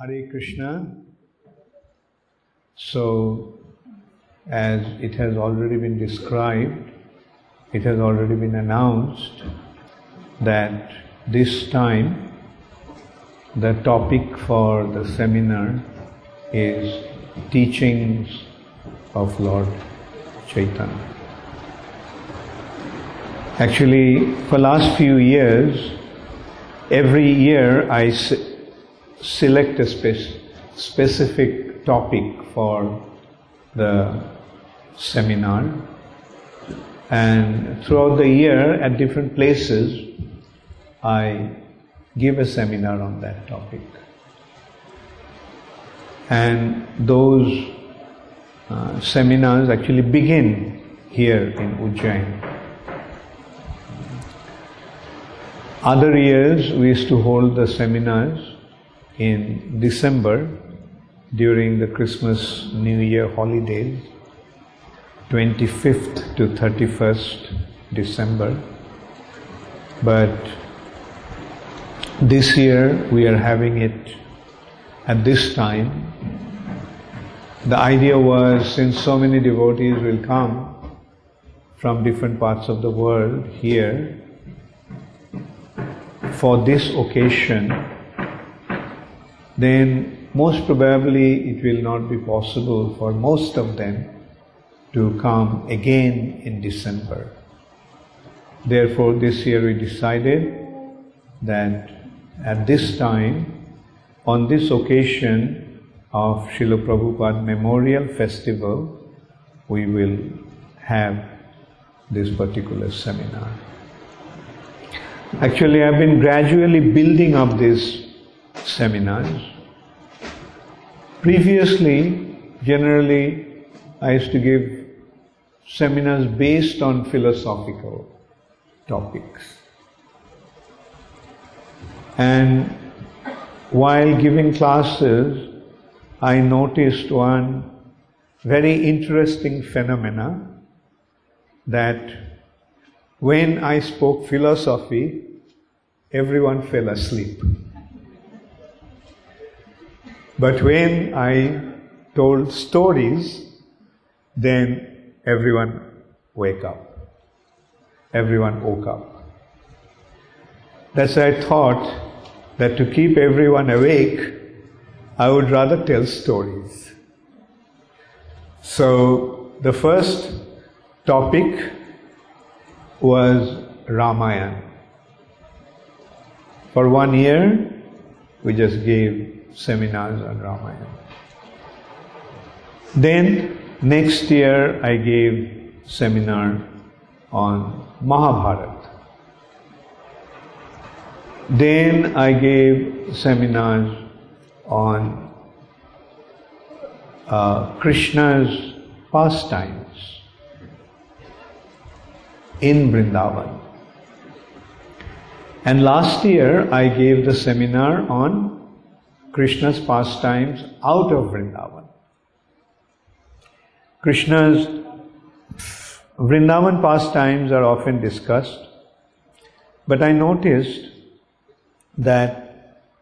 Hare Krishna. So, as it has already been described, it has already been announced that this time the topic for the seminar is teachings of Lord Chaitanya. Actually, for last few years, every year I select a spe- specific topic for the seminar. And throughout the year, at different places, I give a seminar on that topic. And those uh, seminars actually begin here in Ujjain. Other years, we used to hold the seminars in December during the Christmas New Year holidays, 25th to 31st December. But this year we are having it at this time. The idea was since so many devotees will come from different parts of the world here for this occasion, then most probably it will not be possible for most of them to come again in December. Therefore, this year we decided that at this time, on this occasion of Srila Prabhupada Memorial Festival, we will have this particular seminar. Actually, I've been gradually building up these seminars. Previously, generally, I used to give seminars based on philosophical topics. And while giving classes, I noticed one very interesting phenomena that when I spoke philosophy, everyone fell asleep. But when I told stories, then everyone wake up. Everyone woke up. That's why I thought that to keep everyone awake, I would rather tell stories. So the first topic was Ramayana. For one year, we just gave seminars on Ramayana. Then next year I gave seminar on Mahabharata. Then I gave seminars on uh, Krishna's pastimes in Vrindavan. And last year I gave the seminar on Krishna's pastimes out of Vrindavan. Krishna's Vrindavan pastimes are often discussed, but I noticed that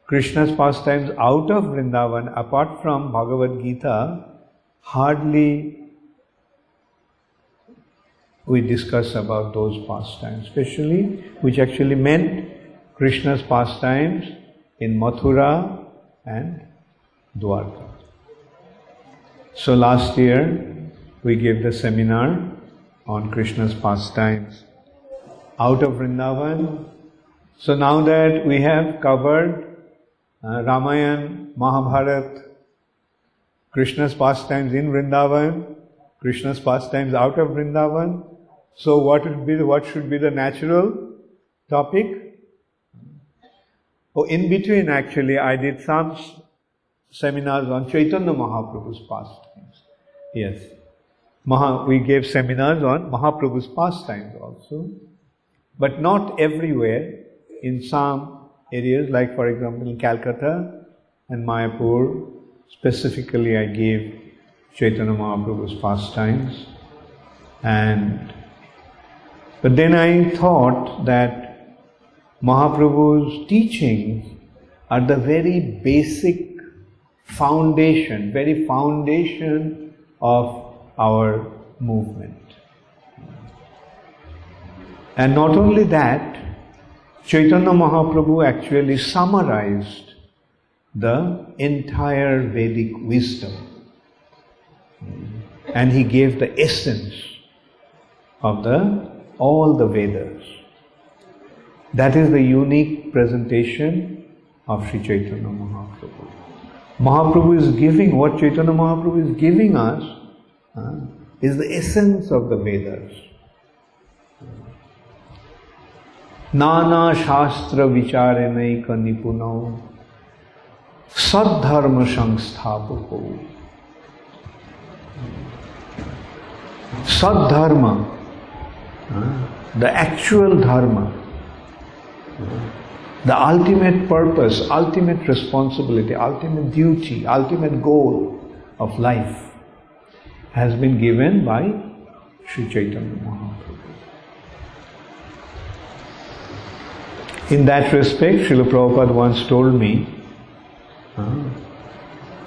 Krishna's pastimes out of Vrindavan, apart from Bhagavad Gita, hardly we discuss about those pastimes, especially which actually meant Krishna's pastimes in Mathura and Dwarka. So last year we gave the seminar on Krishna's pastimes out of Vrindavan. So now that we have covered uh, Ramayana, Mahabharata, Krishna's pastimes in Vrindavan, Krishna's pastimes out of Vrindavan. So what would be the, what should be the natural topic? Oh, in between, actually, I did some seminars on Chaitanya Mahaprabhu's pastimes. Yes. Maha, we gave seminars on Mahaprabhu's pastimes also. But not everywhere. In some areas, like for example in Calcutta and Mayapur, specifically I gave Chaitanya Mahaprabhu's pastimes. And but then I thought that Mahaprabhu's teachings are the very basic foundation, very foundation of our movement. And not only that, Chaitanya Mahaprabhu actually summarized the entire Vedic wisdom. And he gave the essence of the all the Vedas. That is the unique presentation of Sri Chaitanya Mahaprabhu. Mahaprabhu is giving, what Chaitanya Mahaprabhu is giving us uh, is the essence of the Vedas. नाना शास्त्र विचारणैक निपुणौ सद्धर्म संस्थापको Sadharma, the actual dharma, the ultimate purpose, ultimate responsibility, ultimate duty, ultimate goal of life has been given by Sri Chaitanya Mahaprabhu. In that respect, Srila Prabhupada once told me,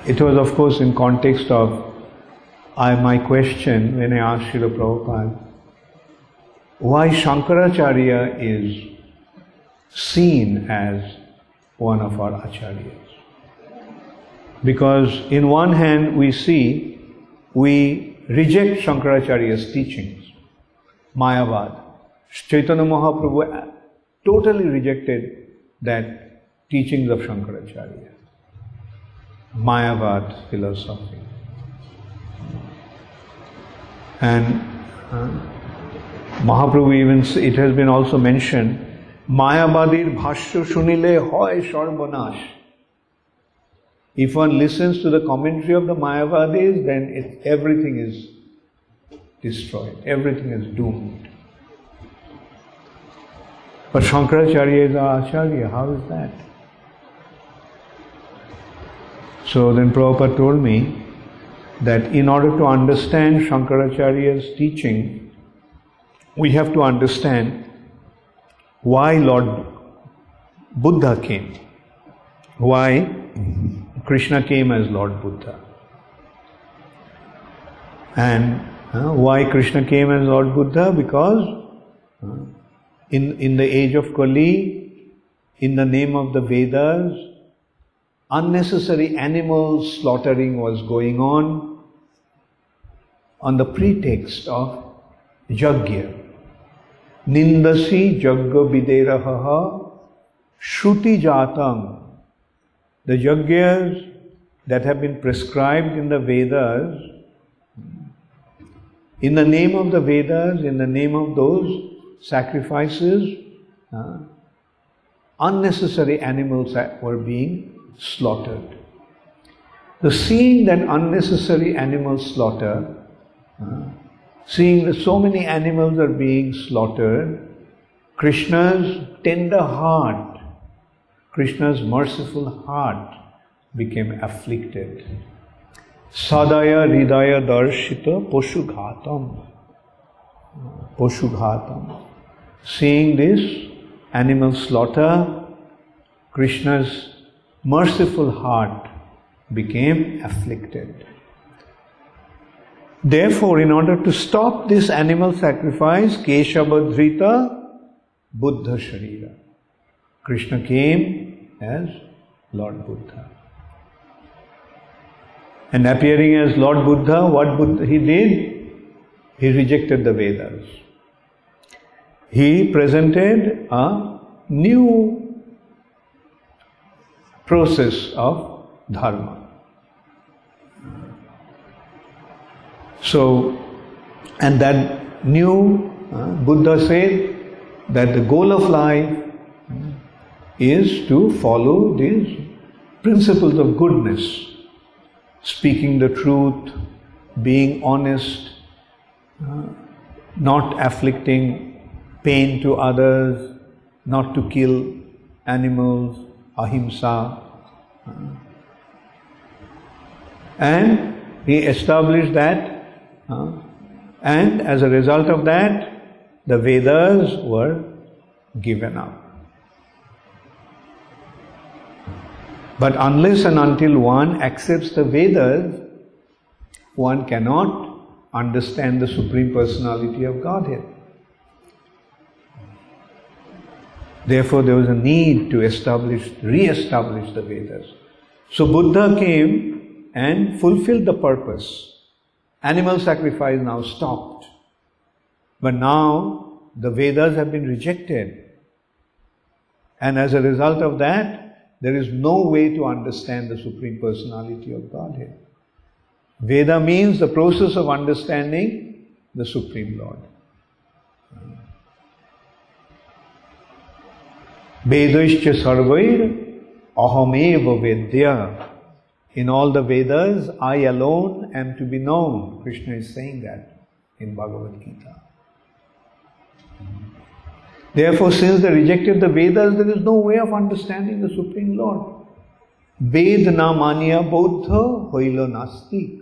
it was of course in context of my question when I asked Srila Prabhupada, why Shankaracharya is seen as one of our acharyas. Because in one hand we see, we reject Shankaracharya's teachings, Mayavad. Chaitanya Mahaprabhu totally rejected that teachings of Shankaracharya. Mayavad philosophy. And uh, Mahaprabhu even, it has been also mentioned, Mayavadir bhashya shunile hoy sharvanash. If one listens to the commentary of the Mayavadis, then everything is destroyed, everything is doomed. But Shankaracharya is our. How is that? So then Prabhupada told me that in order to understand Shankaracharya's teaching, we have to understand why Lord Buddha came, why Krishna came as Lord Buddha, and uh, why Krishna came as Lord Buddha? Because uh, in, in the age of Kali, in the name of the Vedas, unnecessary animal slaughtering was going on on the pretext of Yajna. Nindasi Jagga Viderahaha Shruti Jatam. The Yajnas that have been prescribed in the Vedas, in the name of the Vedas, in the name of those sacrifices, uh, unnecessary animals were being slaughtered. The seeing that unnecessary animal slaughter, uh, seeing that so many animals are being slaughtered, Krishna's tender heart, Krishna's merciful heart became afflicted. Sadaya Ridaya Darshita Poshughatam. Poshughatam. Seeing this animal slaughter, Krishna's merciful heart became afflicted. Therefore, in order to stop this animal sacrifice, Keshavadhrita Buddha Sharira, Krishna came as Lord Buddha. And appearing as Lord Buddha, what Buddha he did? He rejected the Vedas he presented a new process of dharma. So, and that new uh, Buddha said that the goal of life is to follow these principles of goodness, speaking the truth, being honest, uh, not afflicting pain to others, not to kill animals, ahimsa. And he established that, uh, and as a result of that, the Vedas were given up. But unless and until one accepts the Vedas, one cannot understand the Supreme Personality of Godhead. Therefore, there was a need to establish, re-establish the Vedas. So Buddha came and fulfilled the purpose. Animal sacrifice now stopped. But now the Vedas have been rejected. And as a result of that, there is no way to understand the Supreme Personality of Godhead. Veda means the process of understanding the Supreme Lord. Vedaischa sarvair ahameva vedya. In all the Vedas, I alone am to be known. Krishna is saying that in Bhagavad Gita. Therefore, since they rejected the Vedas, there is no way of understanding the Supreme Lord. Ved na manya bodha hoilo nastik.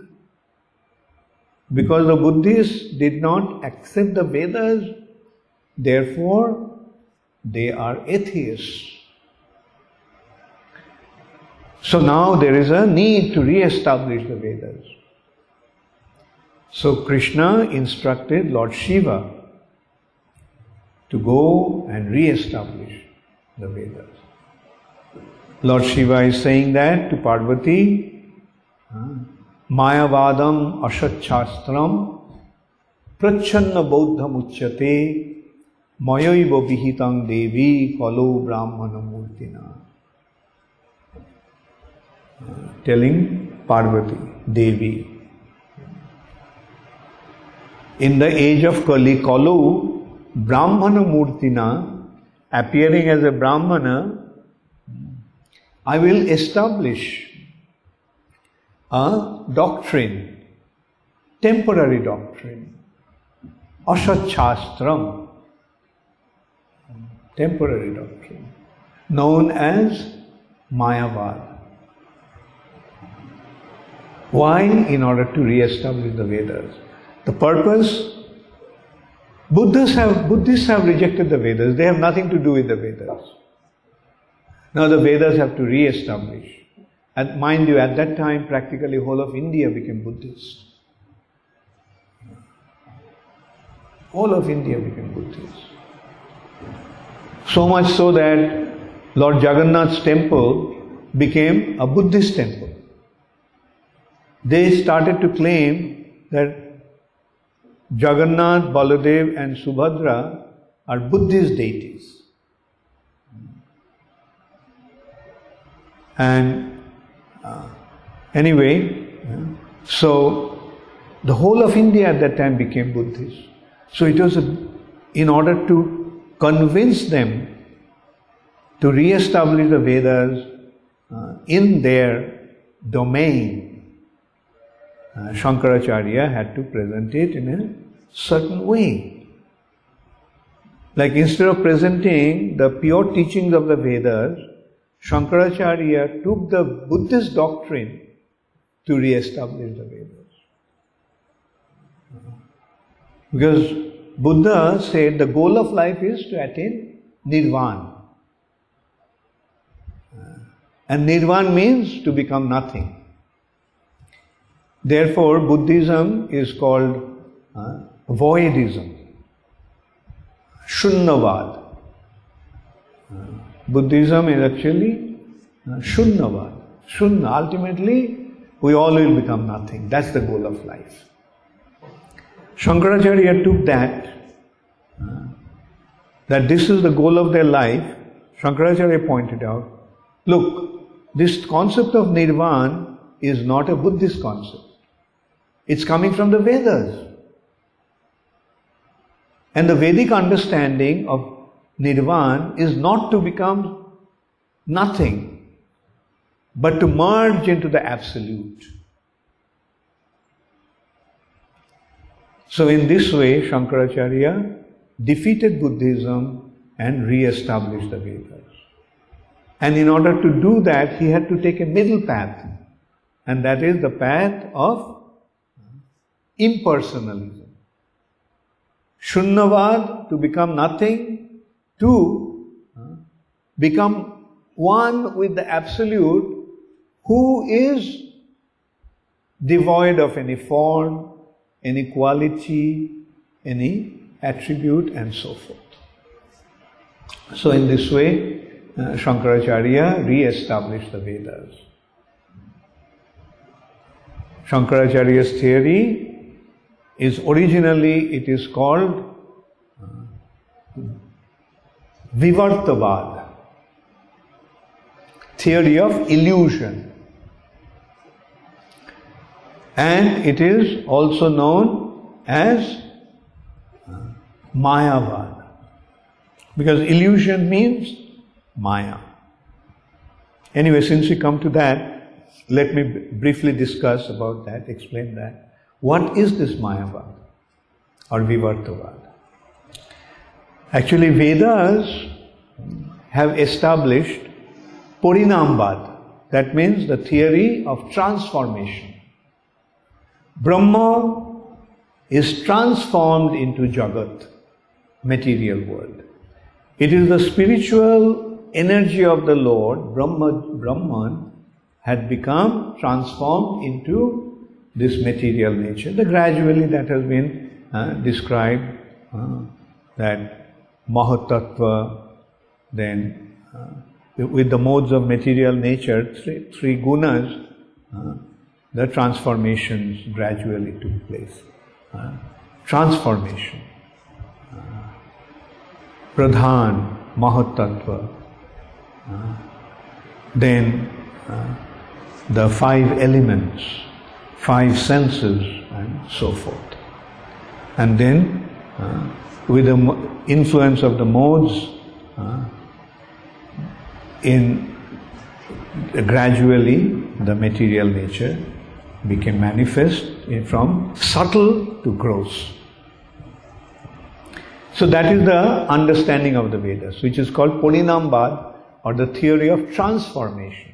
Because the Buddhists did not accept the Vedas, therefore they are atheists. So now there is a need to re-establish the Vedas. So Krishna instructed Lord Shiva to go and re-establish the Vedas. Lord Shiva is saying that to Parvati, ah, Mayavadam Ashachastram Prachanna Bauddham Uchyate Mayaiva Vihitang Devi Kalo Brahmana Murtina. Telling Parvati, Devi. In the age of Kali, Kalu, Brahmana Murtina, appearing as a Brahmana, I will establish a doctrine, temporary doctrine, Ashachastram, temporary doctrine, known as Mayavad. Why? In order to re-establish the Vedas. The purpose Buddhists have, Buddhists have rejected the Vedas. They have nothing to do with the Vedas. Now the Vedas have to re-establish. And mind you, at that time, practically whole of India became Buddhist. All of India became Buddhist. So much so that Lord Jagannath's temple became a Buddhist temple. They started to claim that Jagannath, Baladev, and Subhadra are Buddhist deities. And uh, anyway, so the whole of India at that time became Buddhist. So it was a, in order to convince them to re-establish the Vedas uh, in their domain uh, Shankaracharya had to present it in a certain way. Like instead of presenting the pure teachings of the Vedas, Shankaracharya took the Buddhist doctrine to re-establish the Vedas. Because Buddha said the goal of life is to attain nirvana. And nirvana means to become nothing. Therefore, Buddhism is called uh, voidism, Shunyavad. Uh, Buddhism is actually uh, Shunyavad. Shunya, ultimately, we all will become nothing. That's the goal of life. Shankaracharya took that, uh, that this is the goal of their life. Shankaracharya pointed out, look, this concept of nirvana is not a Buddhist concept. It's coming from the Vedas. And the Vedic understanding of Nirvana is not to become nothing, but to merge into the Absolute. So, in this way, Shankaracharya defeated Buddhism and re established the Vedas. And in order to do that, he had to take a middle path, and that is the path of impersonalism. Shunyavad, to become nothing, to uh, become one with the Absolute who is devoid of any form, any quality, any attribute, and so forth. So, in this way, uh, Shankaracharya re established the Vedas. Shankaracharya's theory is originally it is called uh, Vivartavad, theory of illusion. And it is also known as uh, Mayavad. Because illusion means Maya. Anyway, since we come to that, let me briefly discuss about that, explain that. What is this Mayavad or Vivartavad? Actually, Vedas have established Parinambad, that means the theory of transformation. Brahma is transformed into Jagat, material world. It is the spiritual energy of the Lord, Brahma, Brahman, had become transformed into this material nature. The gradually that has been uh, described uh, that Mahatattva, then uh, with the modes of material nature, three, three gunas, uh, the transformations gradually took place. Uh, transformation. Pradhan, Mahatattva. Uh, then uh, the five elements, five senses, and so forth. And then, uh, with the influence of the modes, uh, in gradually the material nature became manifest from subtle to gross. So that is the understanding of the Vedas, which is called Parinambad or the theory of transformation.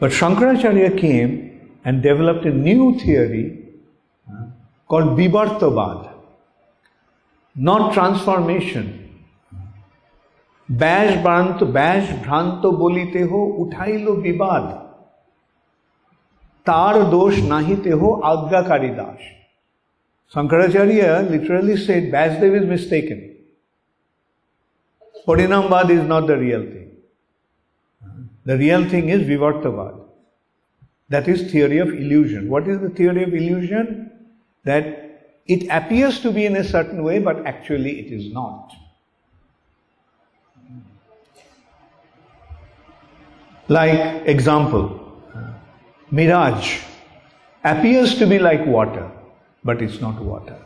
But Shankaracharya came and developed a new theory uh, called Vivartavad, not transformation. ব্যাস ভ্রান্ত ব্যাস ভ্রান্ত বলিতে হো উঠাইল বিবাদ তার দোষ নাহিতে হো আজ্ঞাকারী Shankaracharya literally said Vyasdev is mistaken. Parinambad is not the real thing. The real thing is Vivartavad. That is theory of illusion. What is the theory of illusion? That it appears to be in a certain way, but actually it is not. Like example, mirage appears to be like water, but it's not water.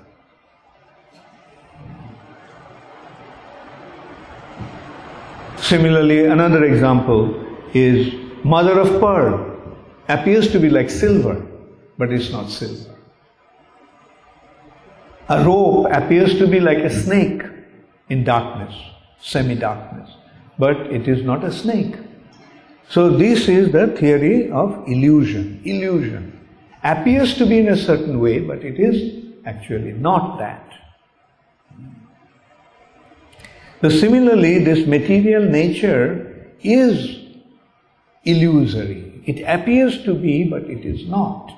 Similarly, another example is mother of pearl appears to be like silver, but it's not silver. A rope appears to be like a snake in darkness, semi darkness, but it is not a snake. So, this is the theory of illusion. Illusion appears to be in a certain way, but it is actually not that. So similarly, this material nature is illusory. It appears to be, but it is not.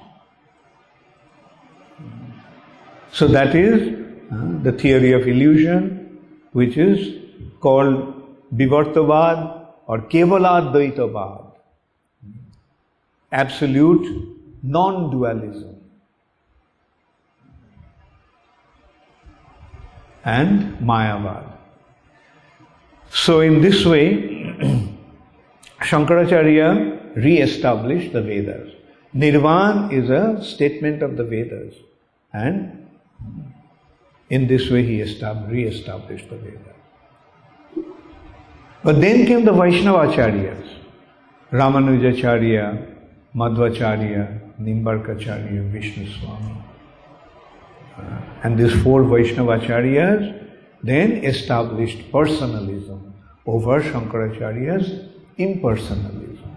So that is uh, the theory of illusion, which is called Vivartavad or Kevaladvaitavad. Absolute non dualism. And Mayavad. So, in this way, Shankaracharya re established the Vedas. Nirvan is a statement of the Vedas, and in this way he re established the Vedas. But then came the Vaishnava Vaishnavacharyas, Ramanujacharya, Madhvacharya, Nimbarkacharya, Vishnu Swami. Uh, and these four Vaishnavacharyas then established personalism over Shankaracharya's impersonalism.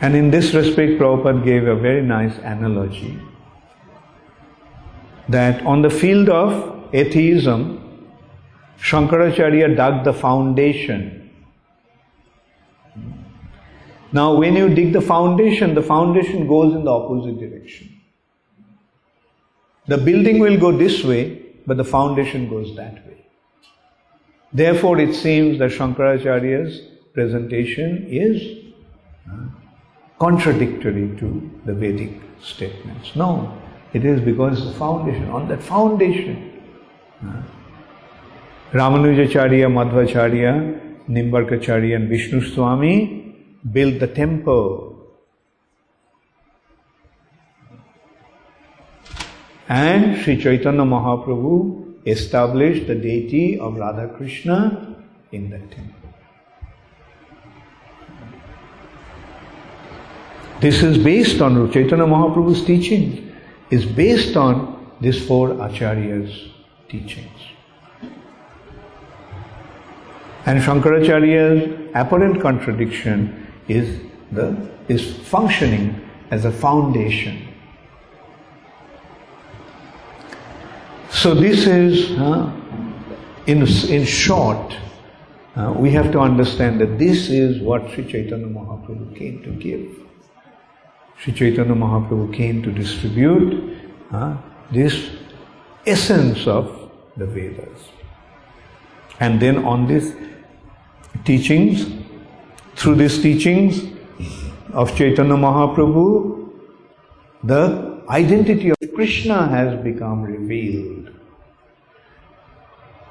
And in this respect, Prabhupada gave a very nice analogy that on the field of atheism, Shankaracharya dug the foundation Now, when you dig the foundation, the foundation goes in the opposite direction. The building will go this way, but the foundation goes that way. Therefore, it seems that Shankaracharya's presentation is uh, contradictory to the Vedic statements. No, it is because the foundation, on that foundation, uh, Ramanujacharya, Madhvacharya, Nimbarkacharya, and Vishnu Swami built the temple. And Sri Chaitanya Mahaprabhu established the deity of Radha Krishna in that temple. This is based on Chaitanya Mahaprabhu's teaching, is based on these four acharyas' teachings. And Shankaracharya's apparent contradiction is the is functioning as a foundation. So this is, uh, in, in short, uh, we have to understand that this is what Sri Chaitanya Mahaprabhu came to give. Sri Chaitanya Mahaprabhu came to distribute uh, this essence of the Vedas. And then on this teachings, through these teachings of Chaitanya Mahaprabhu, the identity of Krishna has become revealed.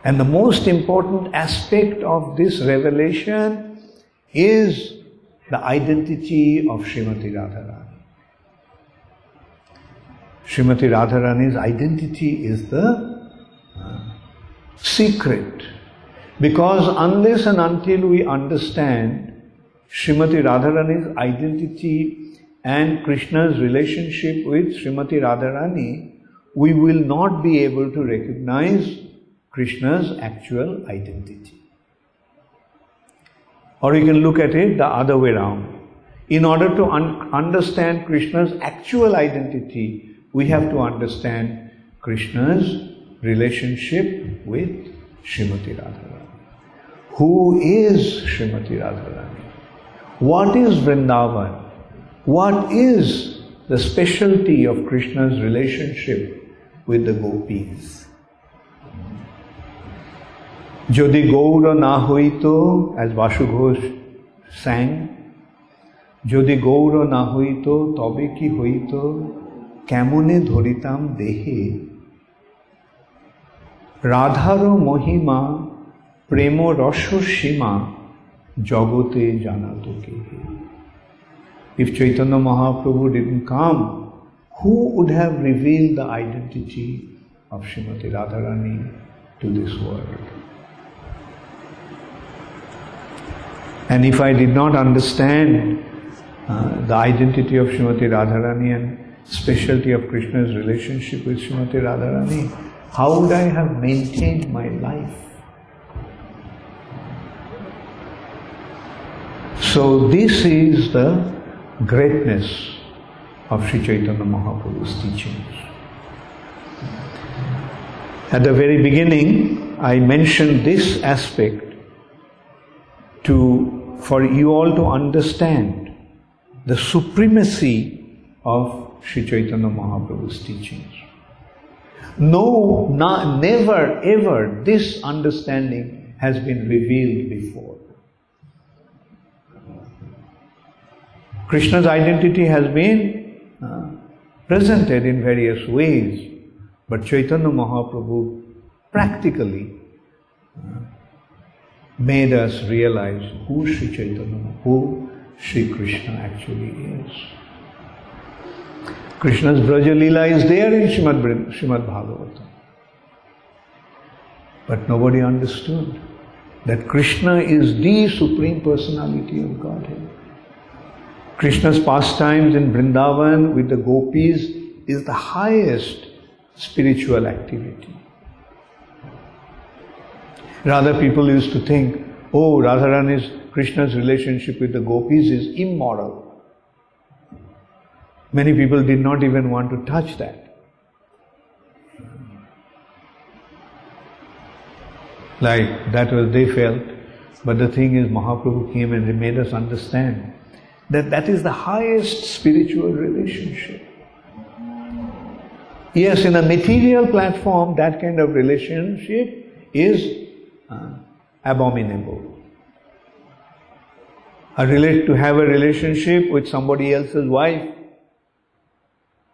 And the most important aspect of this revelation is the identity of Srimati Radharani. Srimati Radharani's identity is the uh, secret because unless and until we understand Srimati Radharani's identity and Krishna's relationship with Srimati Radharani, we will not be able to recognize Krishna's actual identity. Or you can look at it the other way around. In order to un- understand Krishna's actual identity, we have to understand Krishna's relationship with Srimati Radharani. Who is Srimati Radharani? What is Vrindavan? What is the specialty of Krishna's relationship with the gopis? যদি গৌর না হইত as Basu Ghosh স্যাং যদি গৌর না হইত তবে কি হইত কেমনে ধরিতাম দেহে রাধার মহিমা প্রেম রস সীমা জগতে জানাত কে If Chaitanya Mahaprabhu didn't come, who would have revealed the identity of Srimati Radharani to this world? And if I did not understand uh, the identity of Srimati Radharani and specialty of Krishna's relationship with Srimati Radharani, how would I have maintained my life? So this is the greatness of Sri Chaitanya Mahaprabhu's teachings. At the very beginning, I mentioned this aspect to, for you all to understand the supremacy of Sri Chaitanya Mahaprabhu's teachings. No, not, never, ever this understanding has been revealed before. Krishna's identity has been uh, presented in various ways, but Chaitanya Mahaprabhu practically uh, made us realize who Sri Chaitanya, who Sri Krishna actually is. Krishna's Braja Lila is there in Srimad Bhagavatam. But nobody understood that Krishna is the Supreme Personality of Godhead. Krishna's pastimes in Vrindavan with the gopis is the highest spiritual activity. Rather, people used to think, oh, Radharani's Krishna's relationship with the gopis is immoral. Many people did not even want to touch that. Like that was they felt. But the thing is, Mahaprabhu came and he made us understand that that is the highest spiritual relationship. Yes, in a material platform, that kind of relationship is uh, abominable. A relate to have a relationship with somebody else's wife,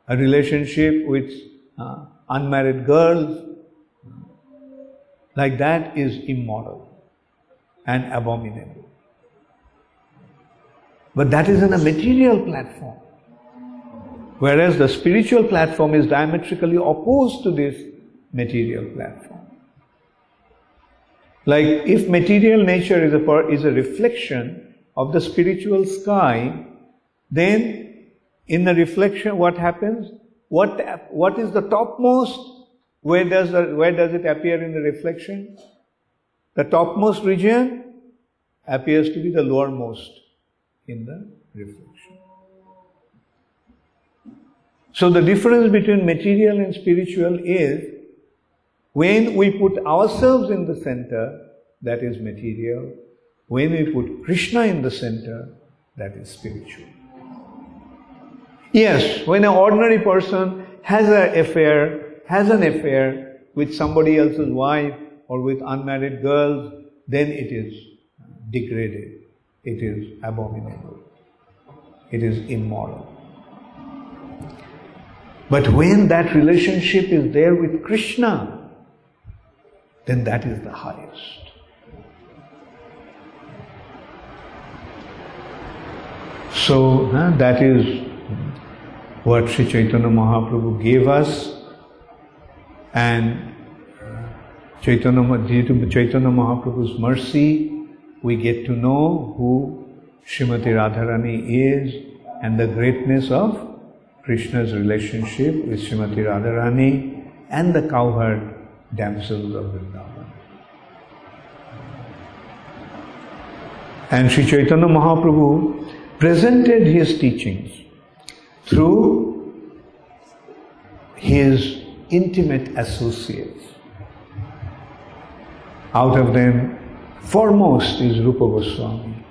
a relationship with uh, unmarried girls, like that is immoral and abominable. But that is in a material platform. Whereas the spiritual platform is diametrically opposed to this material platform. Like if material nature is a, is a reflection of the spiritual sky, then in the reflection what happens? What, what is the topmost? Where does, the, where does it appear in the reflection? The topmost region appears to be the lowermost in the reflection. So the difference between material and spiritual is when we put ourselves in the center, that is material. When we put Krishna in the center, that is spiritual. Yes, when an ordinary person has an affair, has an affair with somebody else's wife or with unmarried girls, then it is degraded. It is abominable. It is immoral. But when that relationship is there with Krishna, then that is the highest. So uh, that is what Sri Chaitanya Mahaprabhu gave us, and Chaitanya, due to Chaitanya Mahaprabhu's mercy, we get to know who Srimati Radharani is and the greatness of Krishna's relationship with Srimati Radharani and the cowherd damsels of Vrindavan. And Sri Chaitanya Mahaprabhu presented his teachings through his intimate associates. Out of them, foremost is Rupa Goswami,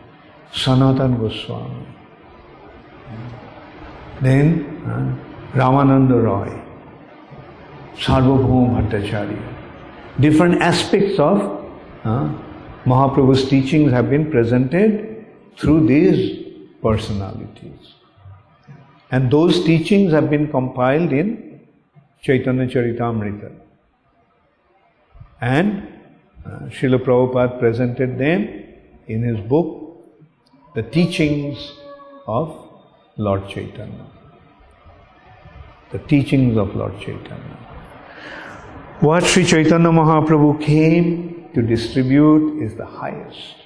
Sanatan Goswami, then uh, Ramananda Roy, Sarvabhauma Bhattacharya. Different aspects of uh, Mahaprabhu's teachings have been presented through these personalities. And those teachings have been compiled in Chaitanya Charitamrita. And uh, Prabhupada presented them in his book, The Teachings of Lord Chaitanya. The teachings of Lord Chaitanya. What Sri Chaitanya Mahaprabhu came to distribute is the highest.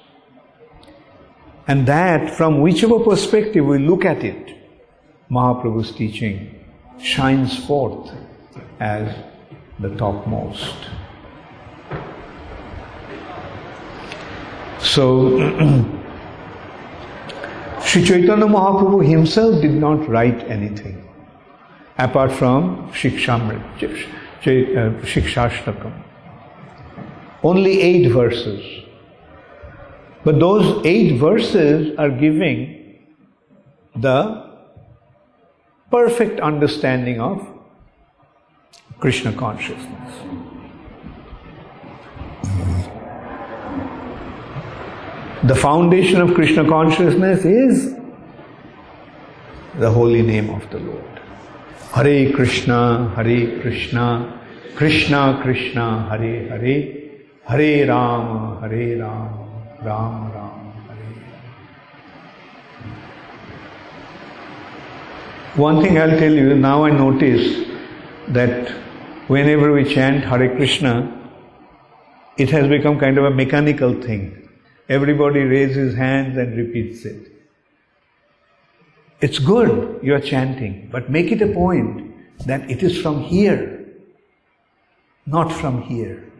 And that, from whichever perspective we look at it, Mahaprabhu's teaching shines forth as the topmost. So, Sri Chaitanya Mahaprabhu himself did not write anything apart from Shikshamrit, uh, Shikshashtakam. Only eight verses. But those eight verses are giving the perfect understanding of Krishna consciousness. The foundation of Krishna consciousness is the holy name of the Lord. Hare Krishna, Hare Krishna, Krishna Krishna, Hare Hare, Hare Ram, Hare Ram, Ram Ram, Hare. One thing I'll tell you, now I notice that whenever we chant Hare Krishna, it has become kind of a mechanical thing. Everybody raises hands and repeats it. It's good you are chanting, but make it a point that it is from here, not from here.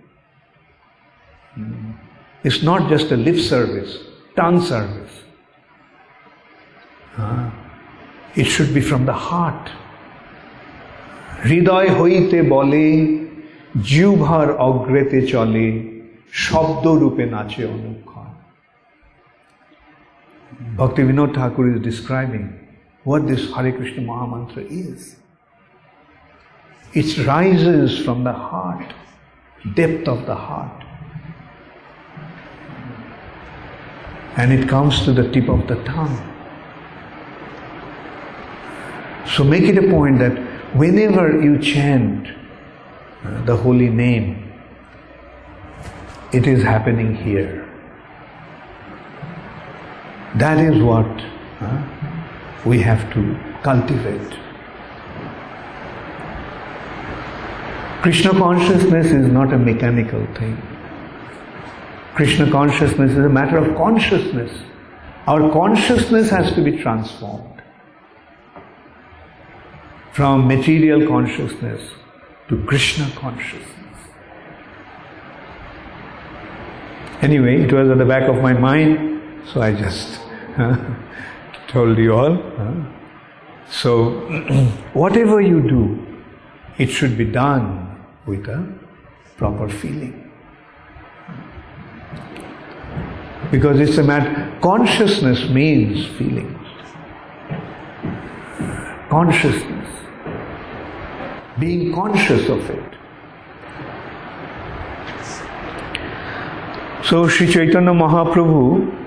Hmm. It's not just a lip service, tongue service. It should be from the heart. হৃদয় হইতে বলে জিউভার অগ্রেতে চলে শব্দ রূপে নাচে অনুক্ষণ Bhakti Vinod Thakur is describing what this Hare Krishna Mahamantra is. It rises from the heart, depth of the heart. And it comes to the tip of the tongue. So make it a point that whenever you chant uh, the holy name, it is happening here. That is what uh, we have to cultivate. Krishna consciousness is not a mechanical thing. Krishna consciousness is a matter of consciousness. Our consciousness has to be transformed from material consciousness to Krishna consciousness. Anyway, it was at the back of my mind, so I just told you all. So, whatever you do, it should be done with a proper feeling. Because it's a matter, consciousness means feelings. Consciousness. Being conscious of it. So Sri Chaitanya Mahaprabhu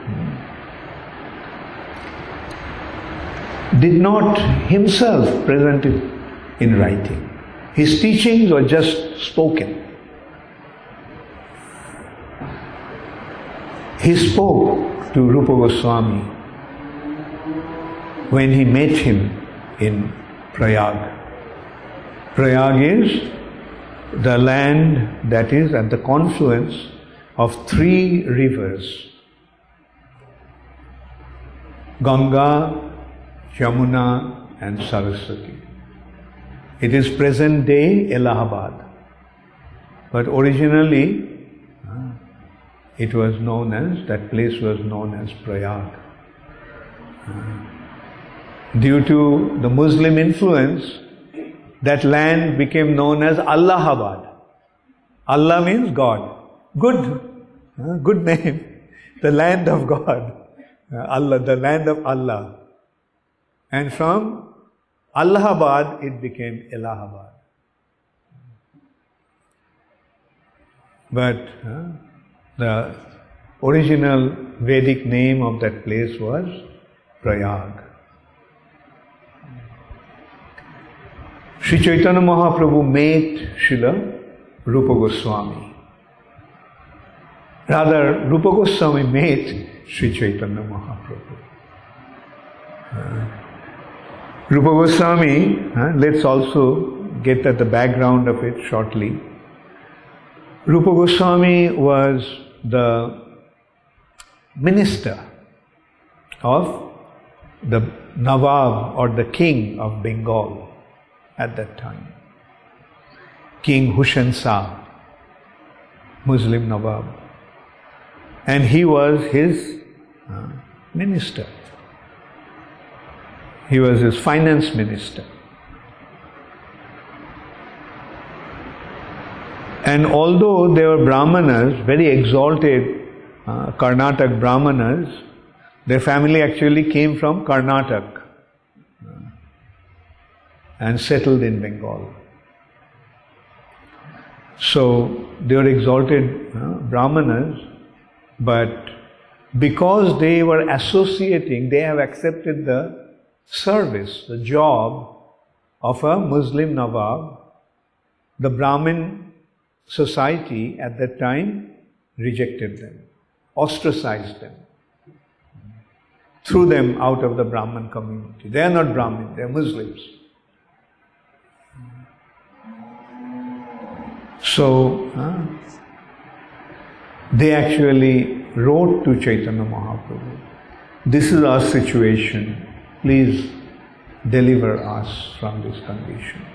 did not himself present it in writing. His teachings were just spoken. He spoke to Rupa Goswami when he met him in Prayag. Prayag is the land that is at the confluence of three rivers Ganga, Yamuna, and Saraswati. It is present day Allahabad. But originally, it was known as, that place was known as Prayag. Due to the Muslim influence, that land became known as Allahabad. Allah means God. Good, good name. The land of God. Allah, the land of Allah. And from Allahabad, it became Allahabad. But uh, the original Vedic name of that place was Prayag. Sri Chaitanya Mahaprabhu met Srila Rupa Goswami. Rather, Rupa Goswami met Sri Chaitanya Mahaprabhu. Uh, Rupa Goswami, uh, let's also get at the background of it shortly. Rupa Goswami was the minister of the Nawab or the king of Bengal at that time. King Hussain Shah, Muslim Nawab. And he was his uh, minister. He was his finance minister. And although they were Brahmanas, very exalted uh, Karnataka Brahmanas, their family actually came from Karnataka uh, and settled in Bengal. So they were exalted uh, Brahmanas, but because they were associating, they have accepted the service, the job of a Muslim Nawab, the Brahmin society at that time rejected them, ostracized them, threw them out of the Brahmin community. They are not Brahmin, they are Muslims. So, they actually wrote to Chaitanya Mahaprabhu, This is our situation. Please deliver us from this condition.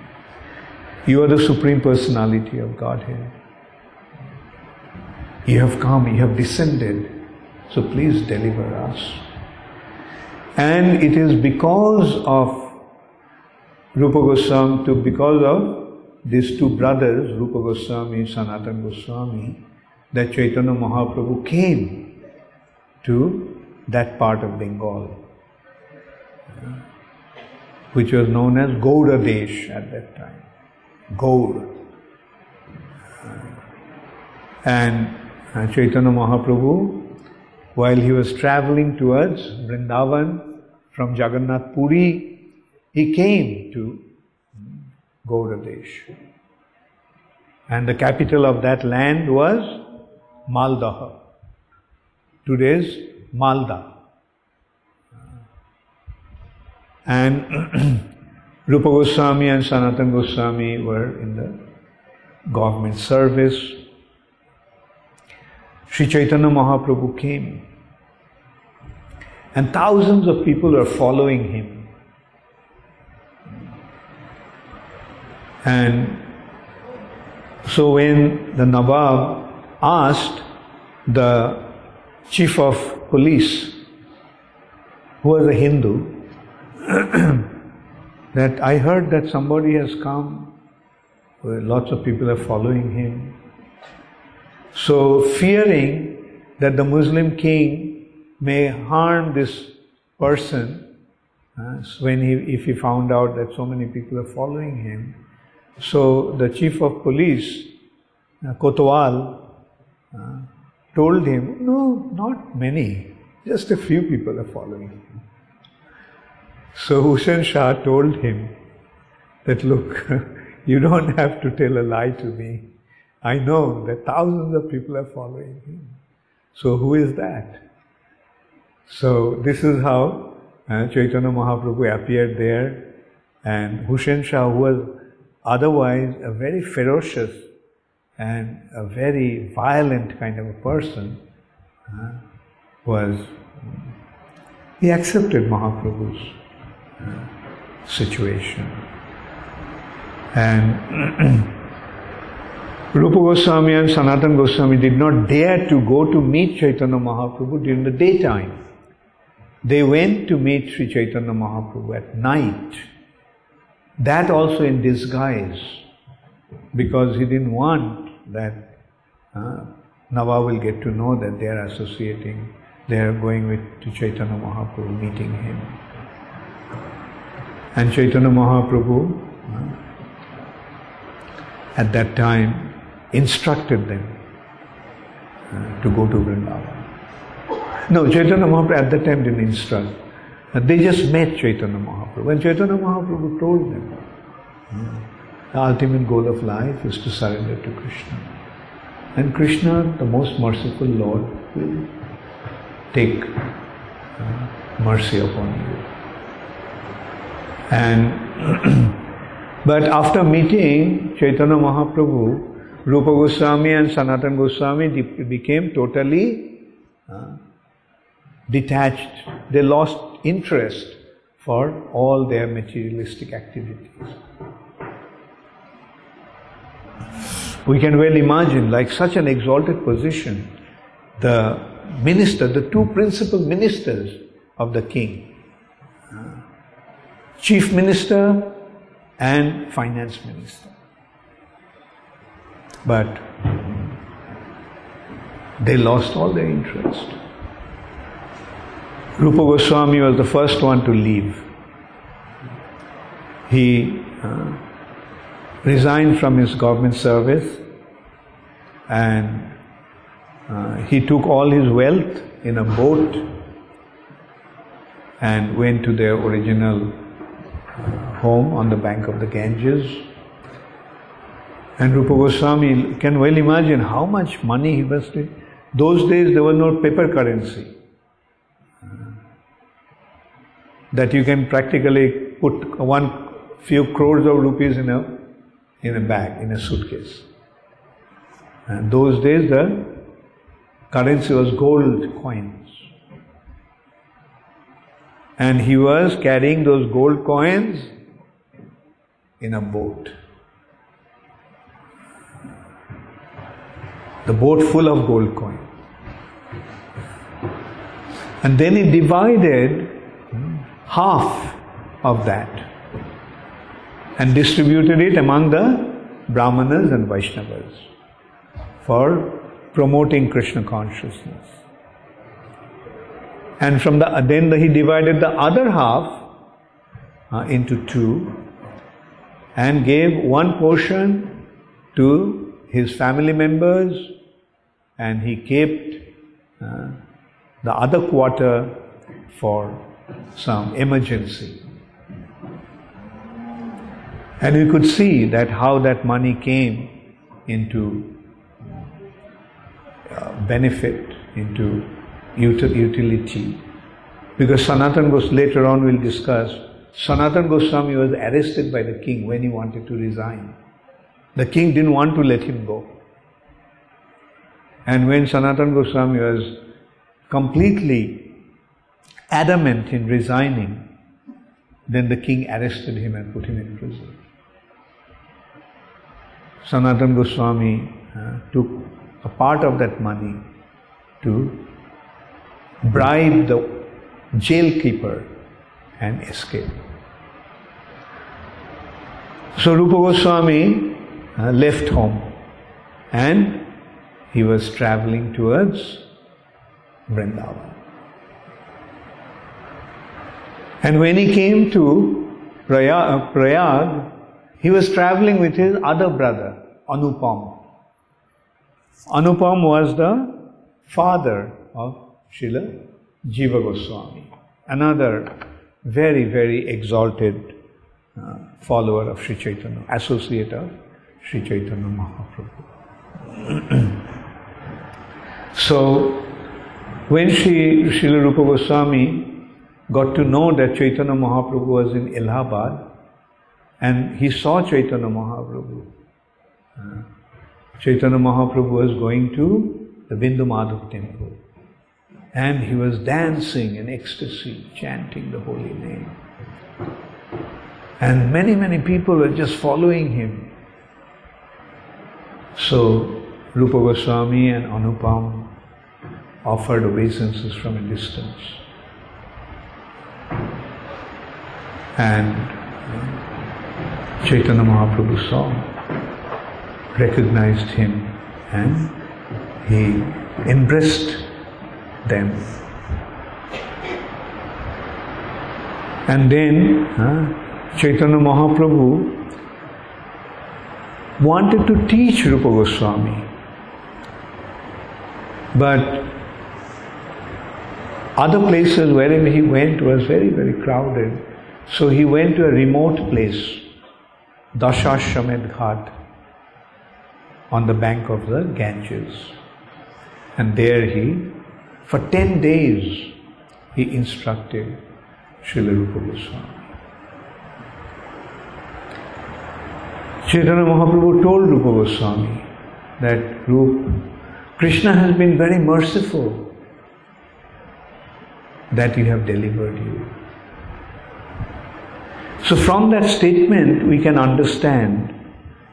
You are the Supreme Personality of Godhead. You have come, you have descended, so please deliver us. And it is because of Rupa Goswami, to because of these two brothers, Rupa Goswami, and Sanatan Goswami, that Chaitanya Mahaprabhu came to that part of Bengal, which was known as Gaura Desh at that time. Gaur. And Chaitanya Mahaprabhu, while he was traveling towards Vrindavan from Jagannath Puri, he came to Gaura Desh. And the capital of that land was Maldah. Today's Malda. And Rupa Goswami and Sanatan Goswami were in the government service. Sri Chaitanya Mahaprabhu came. And thousands of people were following him. And so when the Nawab asked the chief of police, who was a Hindu, that I heard that somebody has come, lots of people are following him. So, fearing that the Muslim king may harm this person, uh, when he, if he found out that so many people are following him, so the chief of police, uh, Kotwal, uh, told him, No, not many, just a few people are following him. So Hussein Shah told him that, Look, you don't have to tell a lie to me. I know that thousands of people are following him. So who is that? So this is how uh, Chaitanya Mahaprabhu appeared there, and Hussein Shah, who was otherwise a very ferocious and a very violent kind of a person, uh, was he accepted Mahaprabhu's situation. And Rupa Goswami and Sanatan Goswami did not dare to go to meet Chaitanya Mahaprabhu during the daytime. They went to meet Sri Chaitanya Mahaprabhu at night that also in disguise, because he didn't want that uh, Nawab will get to know that they are associating, they are going with to Chaitanya Mahaprabhu, meeting him. And Chaitanya Mahaprabhu, uh, at that time, instructed them uh, to go to Vrindavan. No, Chaitanya Mahaprabhu at that time didn't instruct. And they just met Chaitanya Mahaprabhu. And Chaitanya Mahaprabhu told them, the ultimate goal of life is to surrender to Krishna. And Krishna, the most merciful Lord, will take uh, mercy upon you. And but after meeting Chaitanya Mahaprabhu, Rupa Goswami and Sanatan Goswami became totally uh, detached. They lost interest for all their materialistic activities. We can well imagine, like such an exalted position, the minister, the two principal ministers of the king, chief minister and finance minister. But they lost all their interest. Rupa Goswami was the first one to leave. He uh, resigned from his government service and uh, he took all his wealth in a boat and went to their original home on the bank of the Ganges. And Rupa Goswami can well imagine how much money he was. Those days there was no paper currency that you can practically put one few crores of rupees in a in a bag, in a suitcase. And those days the currency was gold coins. And he was carrying those gold coins in a boat. The boat full of gold coins. And then he divided half of that and distributed it among the Brahmanas and Vaishnavas for promoting Krishna consciousness. And from the then he divided the other half uh, into two and gave one portion to his family members and he kept uh, the other quarter for some emergency. And you could see that how that money came into uh, benefit, into utility. Because Sanatan Goswami, later on we'll discuss, Sanatan Goswami was arrested by the king when he wanted to resign. The king didn't want to let him go. And when Sanatan Goswami was completely adamant in resigning, then the king arrested him and put him in prison. Sanatan Goswami uh, took a part of that money to bribe the jailkeeper and escape. So Rupa Goswami uh, left home and he was traveling towards Vrindavan. And when he came to Prayag, Prayag he was traveling with his other brother, Anupam. Anupam was the father of Srila Jiva Goswami, another very, very exalted uh, follower of Sri Chaitanya, associate of Sri Chaitanya Mahaprabhu. so, when Sri Srila Rupa Goswami got to know that Chaitanya Mahaprabhu was in Allahabad, and he saw Chaitanya Mahaprabhu. Uh, Chaitanya Mahaprabhu was going to the Bindu Madhav temple. And he was dancing in ecstasy, chanting the holy name. And many, many people were just following him. So Rupa Goswami and Anupam offered obeisances from a distance. And Chaitanya Mahaprabhu saw, recognized him, and he embraced them. And then Chaitanya Mahaprabhu wanted to teach Rupa Goswami. But other places wherever he went was very, very crowded. So he went to a remote place, Dashashwamed Ghat, on the bank of the Ganges. And there he for 10 days, he instructed Srila Rupa Goswami. Chaitanya Mahaprabhu told Rupa Goswami that Rup, Krishna has been very merciful that you have delivered you. So from that statement we can understand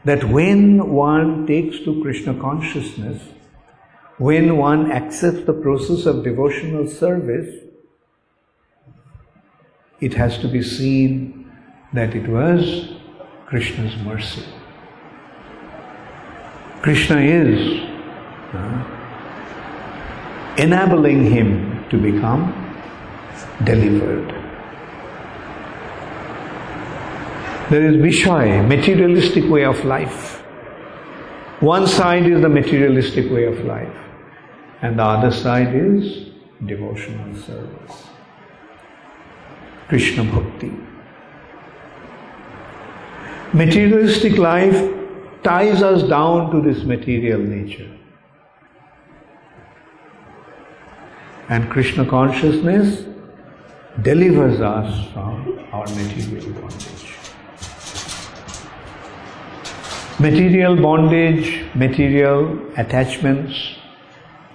that when one takes to Krishna consciousness, when one accepts the process of devotional service, it has to be seen that it was Krishna's mercy. Krishna is uh, enabling him to become delivered. There is Vishay, materialistic way of life. One side is the materialistic way of life and the other side is devotional service. Krishna Bhakti. Materialistic life ties us down to this material nature. And Krishna consciousness delivers us from our material bondage. Material bondage, material attachments,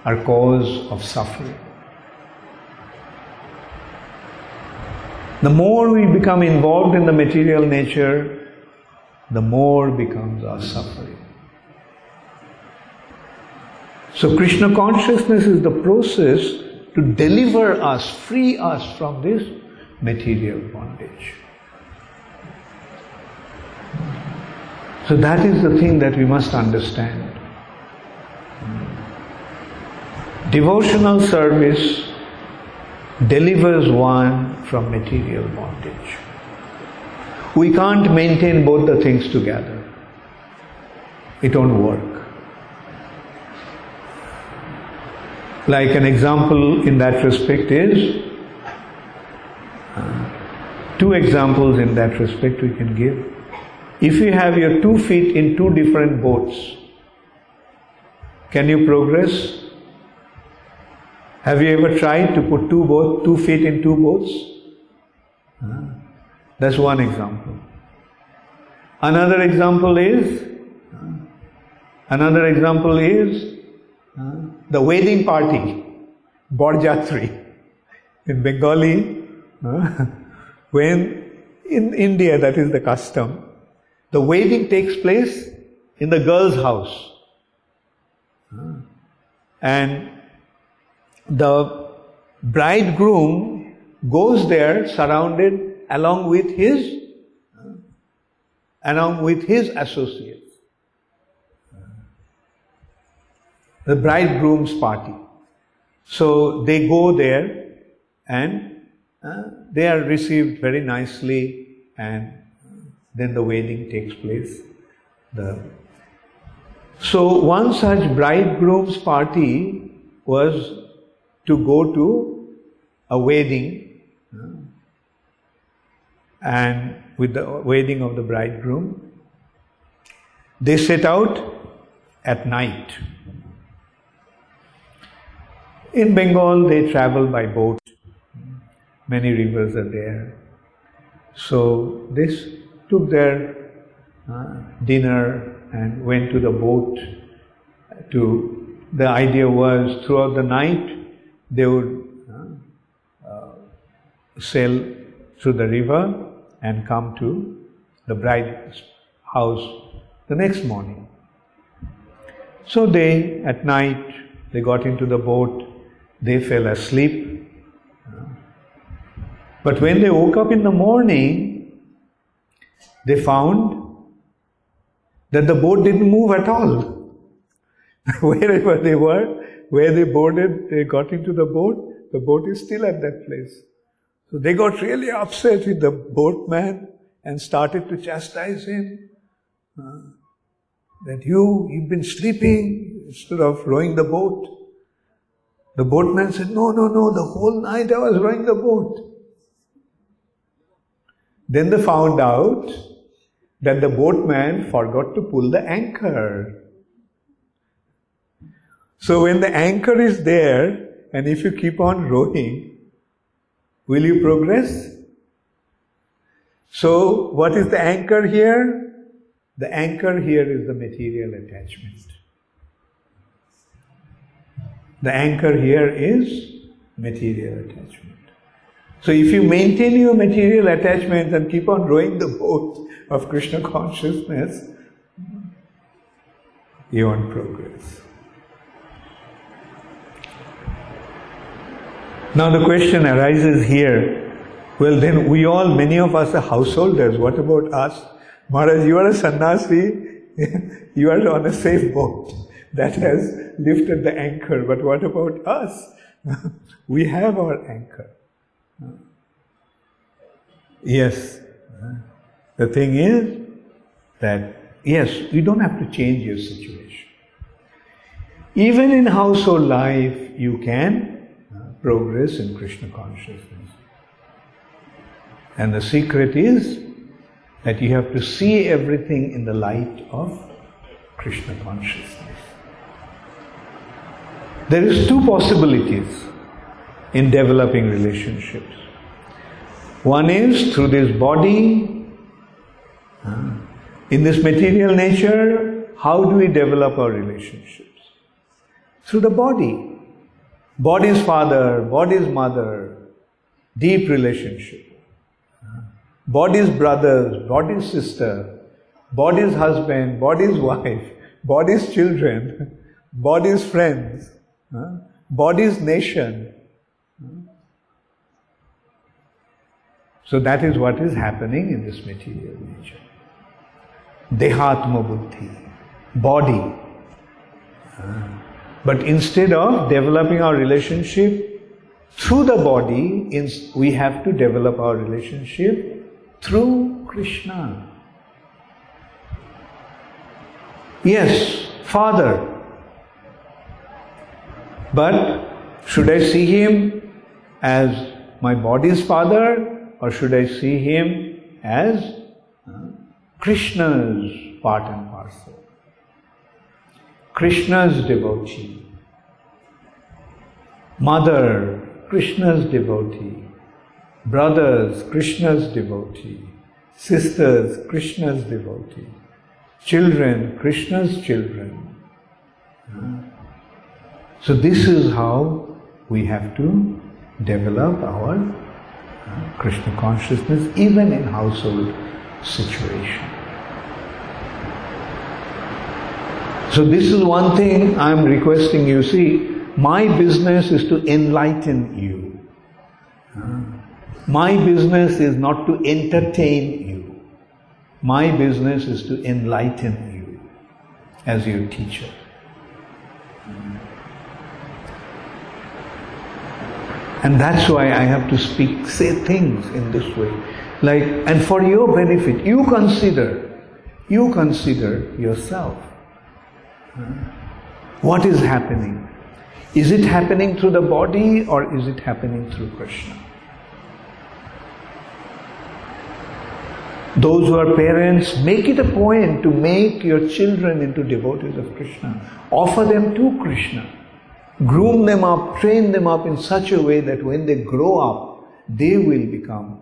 are cause of suffering. The more we become involved in the material nature, the more becomes our suffering. So, Krishna consciousness is the process to deliver us, free us from this material bondage. So, that is the thing that we must understand. Devotional service delivers one from material bondage. We can't maintain both the things together. It won't work. Like an example in that respect is uh, two examples in that respect we can give. If you have your two feet in two different boats, can you progress? Have you ever tried to put two boat, two feet in two boats? That's one example. Another example is another example is the wedding party, Borjatri. In Bengali, when in India that is the custom, the wedding takes place in the girl's house. And the bridegroom goes there surrounded along with his along with his associates. The bridegroom's party. So they go there and uh, they are received very nicely and then the wedding takes place. The so one such bridegroom's party was to go to a wedding and with the wedding of the bridegroom, they set out at night. In Bengal, they travel by boat. Many rivers are there. So they took their uh, dinner and went to the boat. To the idea was throughout the night they would uh, sail through the river and come to the bride's house the next morning. So they, at night, they got into the boat, they fell asleep. But when they woke up in the morning, they found that the boat didn't move at all. Wherever they were, where they boarded, they got into the boat, the boat is still at that place. So they got really upset with the boatman and started to chastise him. Uh, that you, you've been sleeping instead of rowing the boat. The boatman said, No, no, no, the whole night I was rowing the boat. Then they found out that the boatman forgot to pull the anchor. So when the anchor is there, and if you keep on rowing, will you progress? So what is the anchor here? The anchor here is the material attachment. The anchor here is material attachment. So if you maintain your material attachment and keep on rowing the boat of Krishna consciousness, you won't progress. Now the question arises here well, then we all, many of us are householders. What about us? Maharaj, you are a sannyasi, you are on a safe boat that has lifted the anchor. But what about us? we have our anchor. Yes. The thing is that, yes, you don't have to change your situation. Even in household life, you can progress in Krishna consciousness. And the secret is that you have to see everything in the light of Krishna consciousness. There is two possibilities in developing relationships. One is through this body, in this material nature, how do we develop our relationships? Through the body. Body's father, body's mother, deep relationship. Body's brothers, body's sister, body's husband, body's wife, body's children, body's friends, body's nation. So that is what is happening in this material nature. Dehatma buddhi, body. But instead of developing our relationship through the body, we have to develop our relationship through Krishna. Yes, Father. But should I see him as my body's father or should I see him as Krishna's part and parcel? Krishna's devotee. Mother, Krishna's devotee. Brothers, Krishna's devotee. Sisters, Krishna's devotee. Children, Krishna's children. So, this is how we have to develop our uh, Krishna consciousness even in household situation. So this is one thing I'm requesting you. See, my business is to enlighten you. My business is not to entertain you. My business is to enlighten you as your teacher. And that's why I have to speak, say things in this way. Like, and for your benefit, you consider, you consider yourself. What is happening? Is it happening through the body or is it happening through Krishna? Those who are parents, make it a point to make your children into devotees of Krishna. Offer them to Krishna groom them up, train them up in such a way that when they grow up, they will become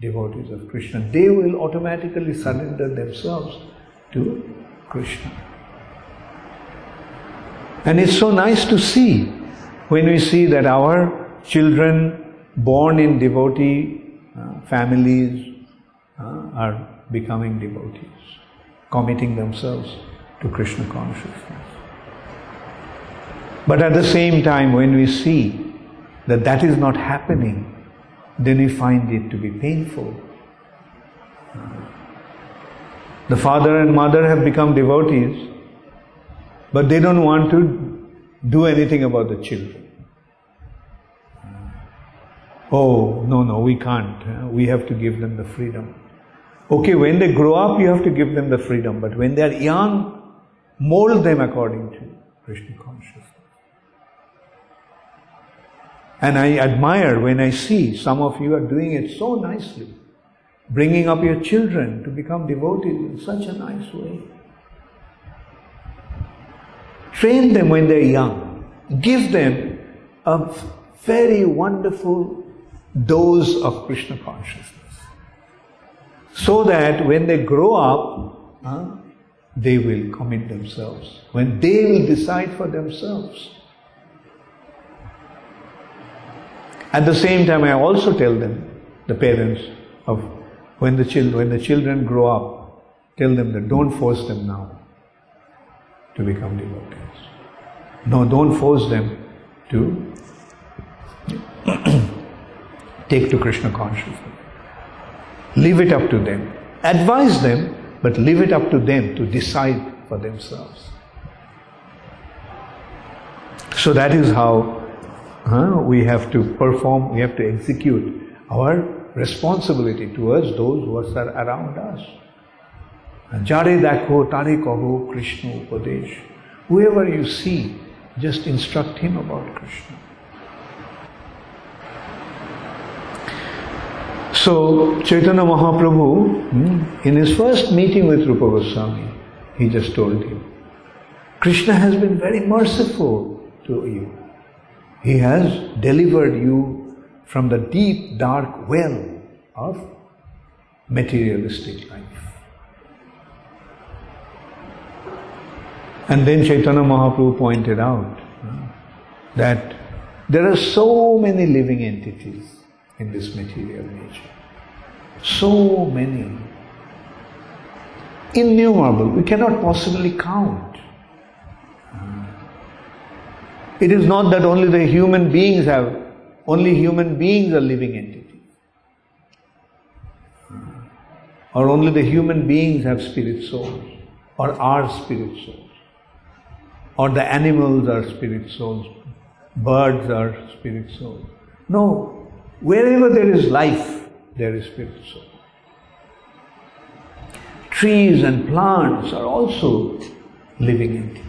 devotees of Krishna. They will automatically surrender themselves to Krishna. And it's so nice to see when we see that our children born in devotee uh, families uh, are becoming devotees, committing themselves to Krishna consciousness. But at the same time, when we see that that is not happening, then we find it to be painful. The father and mother have become devotees, but they don't want to do anything about the children. Oh, no, no, we can't. We have to give them the freedom. Okay, when they grow up, you have to give them the freedom, but when they are young, mold them according to Krishna consciousness. And I admire when I see some of you are doing it so nicely, bringing up your children to become devotees in such a nice way. Train them when they're young. Give them a very wonderful dose of Krishna consciousness. So that when they grow up, huh, they will commit themselves. When they will decide for themselves At the same time, I also tell them, the parents, of when the children, when the children grow up, tell them that don't force them now to become devotees. No, don't force them to take to Krishna consciousness. Leave it up to them. Advise them, but leave it up to them to decide for themselves. So that is how uh, we have to perform, we have to execute our responsibility towards those who are around us. Jare dakho tare kaho Krishna upadesh. Whoever you see, just instruct him about Krishna. So Chaitanya Mahaprabhu, hmm, in his first meeting with Rupa Goswami, he just told him, Krishna has been very merciful to you. He has delivered you from the deep, dark well of materialistic life. And then Chaitanya Mahaprabhu pointed out that there are so many living entities in this material nature. So many. Innumerable. We cannot possibly count. It is not that only the human beings have, only human beings are living entities. Or only the human beings have spirit souls, or are spirit souls. Or the animals are spirit souls, birds are spirit souls. No, wherever there is life, there is spirit soul. Trees and plants are also living entities.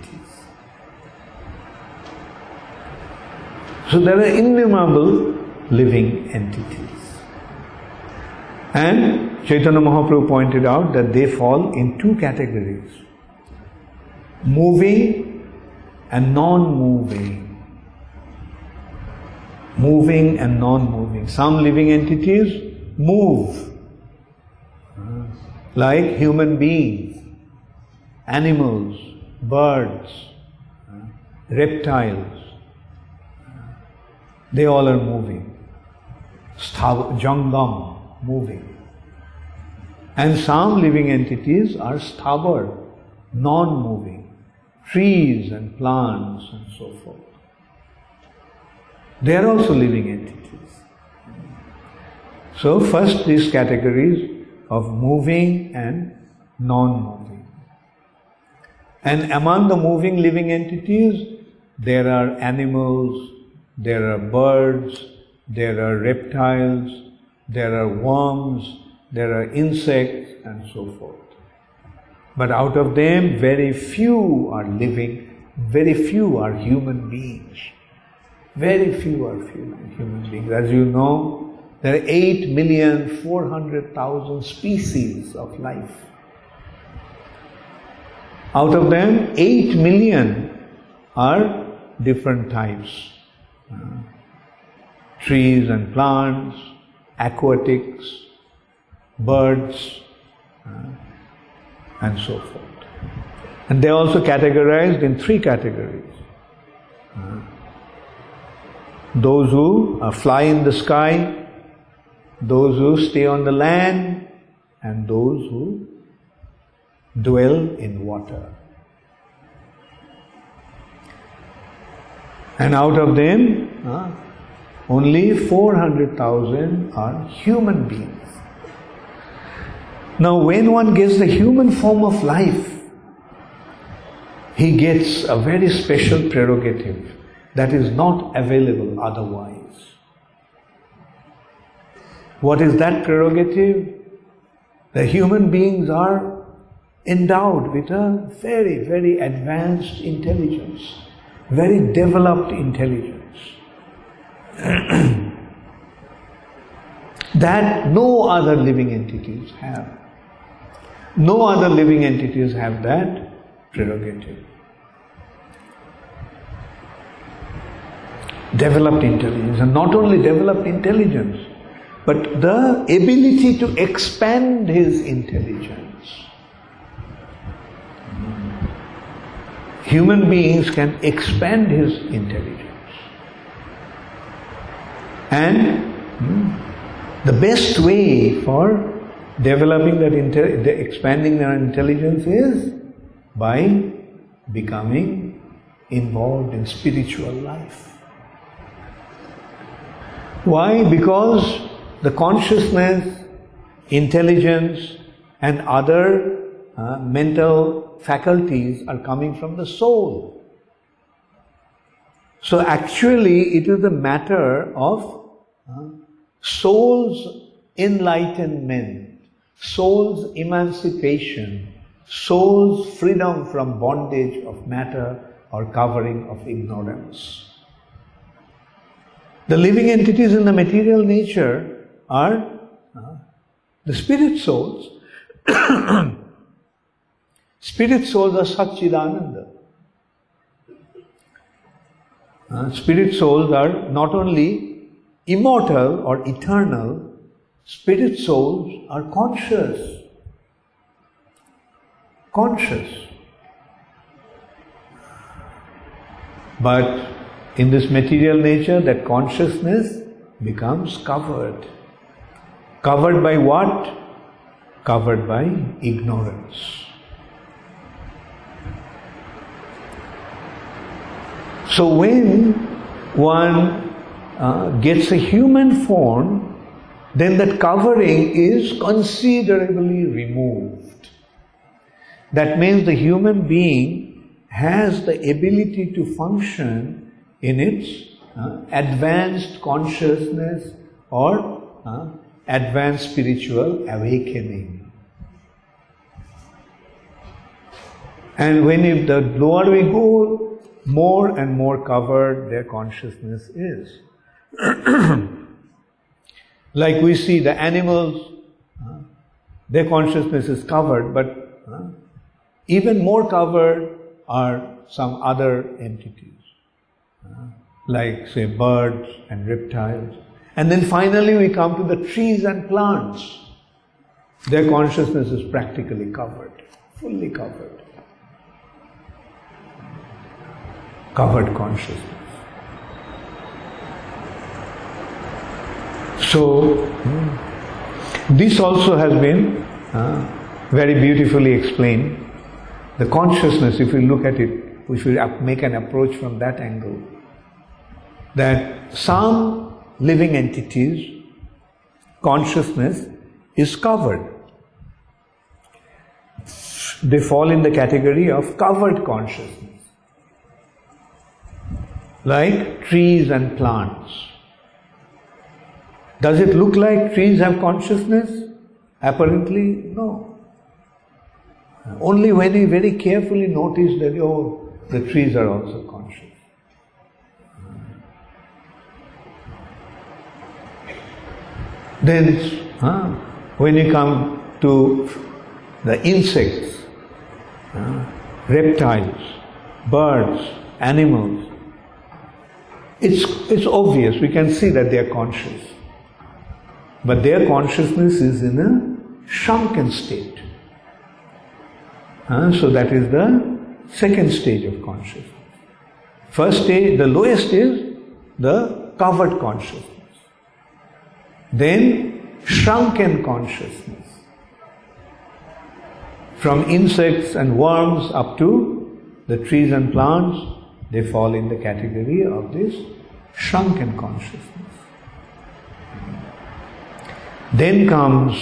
So there are innumerable living entities. And Chaitanya Mahaprabhu pointed out that they fall in two categories moving and non moving. Moving and non moving. Some living entities move, like human beings, animals, birds, reptiles. They all are moving. Jangam, moving. And some living entities are sthabur, non moving, trees and plants and so forth. They are also living entities. So, first, these categories of moving and non moving. And among the moving living entities, there are animals, there are birds, there are reptiles, there are worms, there are insects, and so forth. But out of them, very few are living, very few are human beings. Very few are human beings. As you know, there are 8,400,000 species of life. Out of them, 8 million are different types. Uh, trees and plants, aquatics, birds, uh, and so forth. And they are also categorized in three categories. Uh, those who fly in the sky, those who stay on the land, and those who dwell in water. And out of them, only 400,000 are human beings. Now, when one gets the human form of life, he gets a very special prerogative that is not available otherwise. What is that prerogative? The human beings are endowed with a very, very advanced intelligence, very developed intelligence. that no other living entities have. No other living entities have that prerogative. Developed intelligence, and not only developed intelligence, but the ability to expand his intelligence. Human beings can expand his intelligence. And hmm, the best way for developing that, inter- expanding their intelligence is by becoming involved in spiritual life. Why? Because the consciousness, intelligence, and other uh, mental faculties are coming from the soul. So actually, it is a matter of uh, soul's enlightenment, soul's emancipation, soul's freedom from bondage of matter or covering of ignorance. The living entities in the material nature are uh, the spirit souls. spirit souls are Satchidananda. Uh, spirit souls are not only immortal or eternal, spirit souls are conscious. Conscious. But in this material nature, that consciousness becomes covered. Covered by what? Covered by ignorance. So when one uh, gets a human form, then that covering is considerably removed. That means the human being has the ability to function in its uh, advanced consciousness or uh, advanced spiritual awakening. And when if the lower we go, more and more covered their consciousness is. like we see the animals, uh, their consciousness is covered, but uh, even more covered are some other entities, like say birds and reptiles. And then finally we come to the trees and plants. Their consciousness is practically covered, fully covered. Covered consciousness. So, this also has been uh, very beautifully explained. The consciousness, if we look at it, if we make an approach from that angle, that some living entities, consciousness is covered. They fall in the category of covered consciousness, like trees and plants. Does it look like trees have consciousness? Apparently, no. Only when we very carefully notice that, oh, the trees are also conscious. Then, huh, when you come to the insects, uh, reptiles, birds, animals, it's, it's obvious, we can see that they are conscious. But their consciousness is in a shrunken state. Uh, so that is the second stage of consciousness. First stage, the lowest is the covered consciousness. Then shrunken consciousness. From insects and worms up to the trees and plants, they fall in the category of this shrunken consciousness. Then comes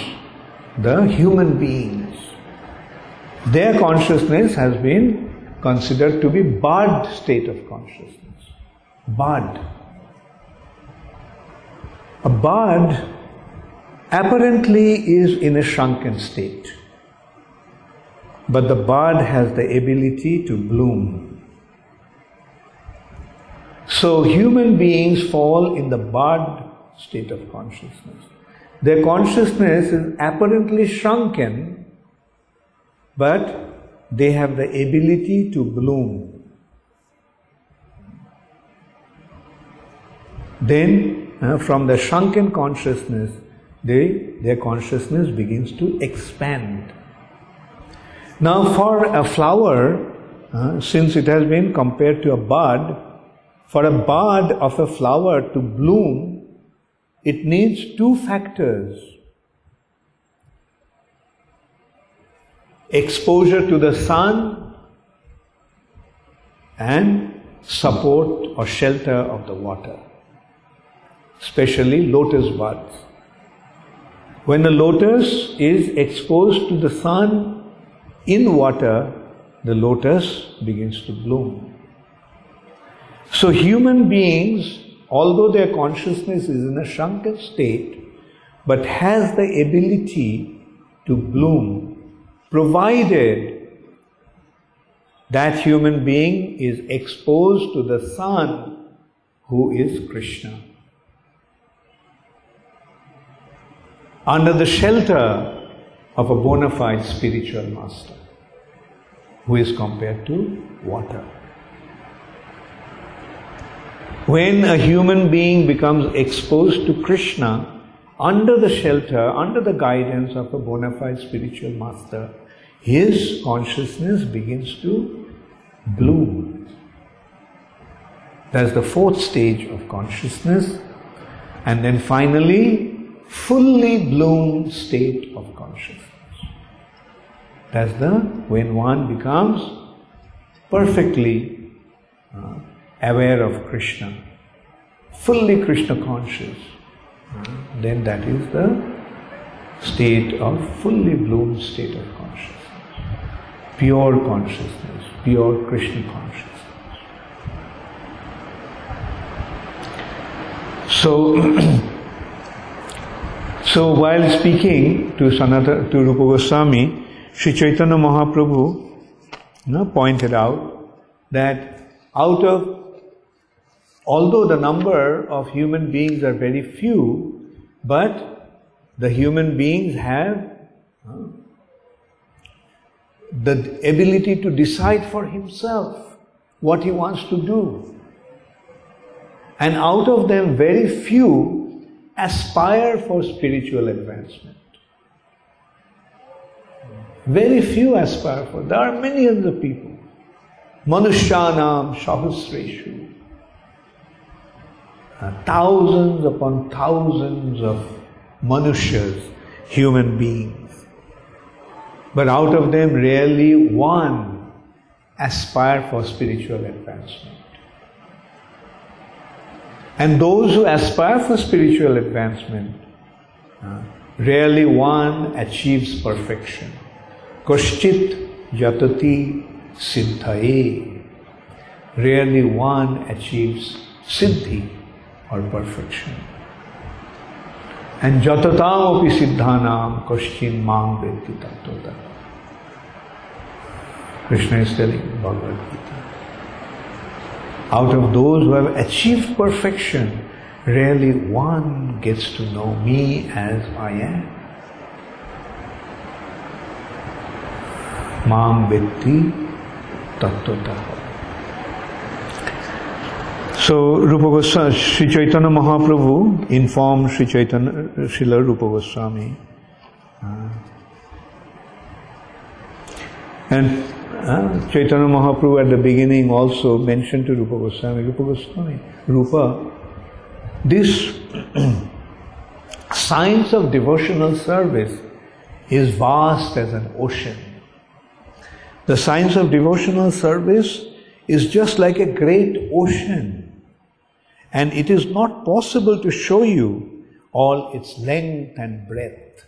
the human beings. Their consciousness has been considered to be bud state of consciousness. Bud. A bud apparently is in a shrunken state. But the bud has the ability to bloom. So human beings fall in the bud state of consciousness. Their consciousness is apparently shrunken, but they have the ability to bloom. Then, uh, from the shrunken consciousness, they, their consciousness begins to expand. Now, for a flower, uh, since it has been compared to a bud, for a bud of a flower to bloom, it needs two factors exposure to the sun and support or shelter of the water, especially lotus buds. When a lotus is exposed to the sun in water, the lotus begins to bloom. So, human beings although their consciousness is in a shrunken state, but has the ability to bloom, provided that human being is exposed to the sun who is Krishna. Under the shelter of a bona fide spiritual master who is compared to water. When a human being becomes exposed to Krishna under the shelter, under the guidance of a bona fide spiritual master, his consciousness begins to bloom. That's the fourth stage of consciousness. And then finally, fully bloomed state of consciousness. That's the when one becomes perfectly uh, aware of Krishna, fully Krishna conscious, then that is the state of fully bloomed state of consciousness. Pure consciousness, pure Krishna consciousness. So, so while speaking to Sanata, to Rupa Goswami, Sri Chaitanya Mahaprabhu you know, pointed out that out of, although the number of human beings are very few, but the human beings have the ability to decide for himself what he wants to do. And out of them, very few aspire for spiritual advancement. Very few aspire for. There are millions of people. Manushyanam Shahusreshu. Uh, thousands upon thousands of Manushas, human beings. But out of them, rarely one aspire for spiritual advancement. And those who aspire for spiritual advancement, uh, rarely one achieves perfection. Koshchit yatati siddhaye. Rarely one achieves siddhi or perfection. And jatatam api siddhanam koshchin mang vedti tattvata. Krishna is telling Bhagavad Gita. Out of those who have achieved perfection, rarely one gets to know me as I am. Mam Vitti So Rupa Goswami, Sri Chaitanya Mahaprabhu informed Sri Chaitanya, Srila Rupa Goswami. Uh, and uh, Chaitanya Mahaprabhu at the beginning also mentioned to Rupa Goswami, Rupa Goswami, Rupa, this science of devotional service is vast as an ocean. The science of devotional service is just like a great ocean. And it is not possible to show you all its length and breadth.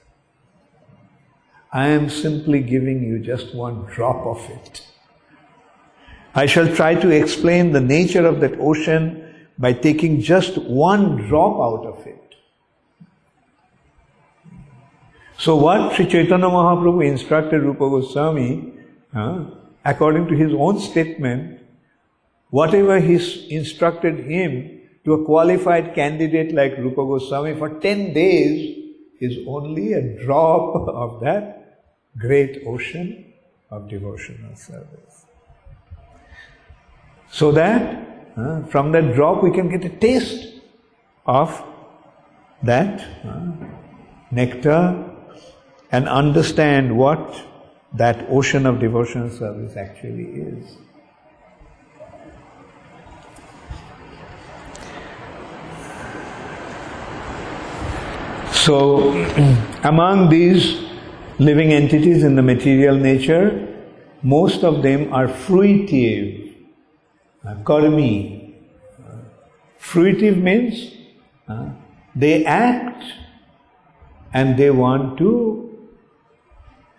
I am simply giving you just one drop of it. I shall try to explain the nature of that ocean by taking just one drop out of it. So, what Sri Chaitanya Mahaprabhu instructed Rupa Goswami according to his own statement, whatever he instructed him to a qualified candidate like Rupa Goswami for 10 days is only a drop of that great ocean of devotional service. So that uh, from that drop we can get a taste of that uh, nectar and understand what that ocean of devotional service actually is. So, among these living entities in the material nature, most of them are fruitive, uh, karmi. Fruitive means uh, they act and they want to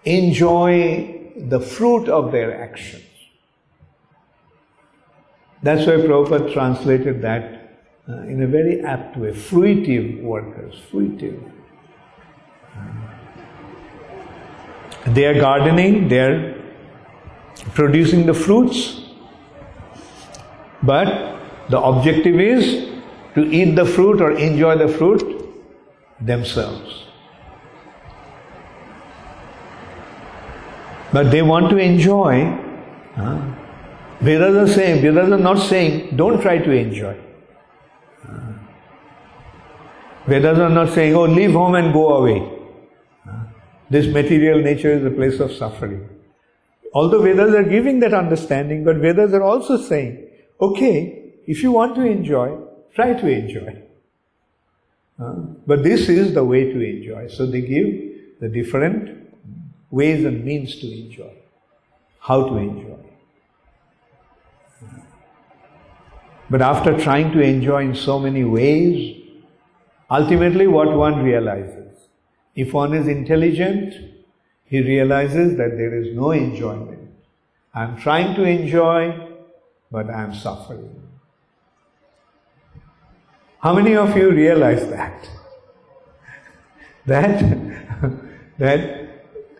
enjoy the fruit of their actions. That's why Prabhupada translated that uh, in a very apt way. Fruitive workers, fruitive. They are gardening, they are producing the fruits, but the objective is to eat the fruit or enjoy the fruit themselves. But they want to enjoy. Huh? Vedas are saying, Vedas are not saying, don't try to enjoy. Uh, Vedas are not saying, oh, leave home and go away. This material nature is a place of suffering. Although Vedas are giving that understanding, but Vedas are also saying, okay, if you want to enjoy, try to enjoy. Uh, but this is the way to enjoy. So they give the different ways and means to enjoy, how to enjoy. But after trying to enjoy in so many ways, ultimately what one realizes, if one is intelligent, he realizes that there is no enjoyment. I'm trying to enjoy, but I'm suffering. How many of you realize that? That, that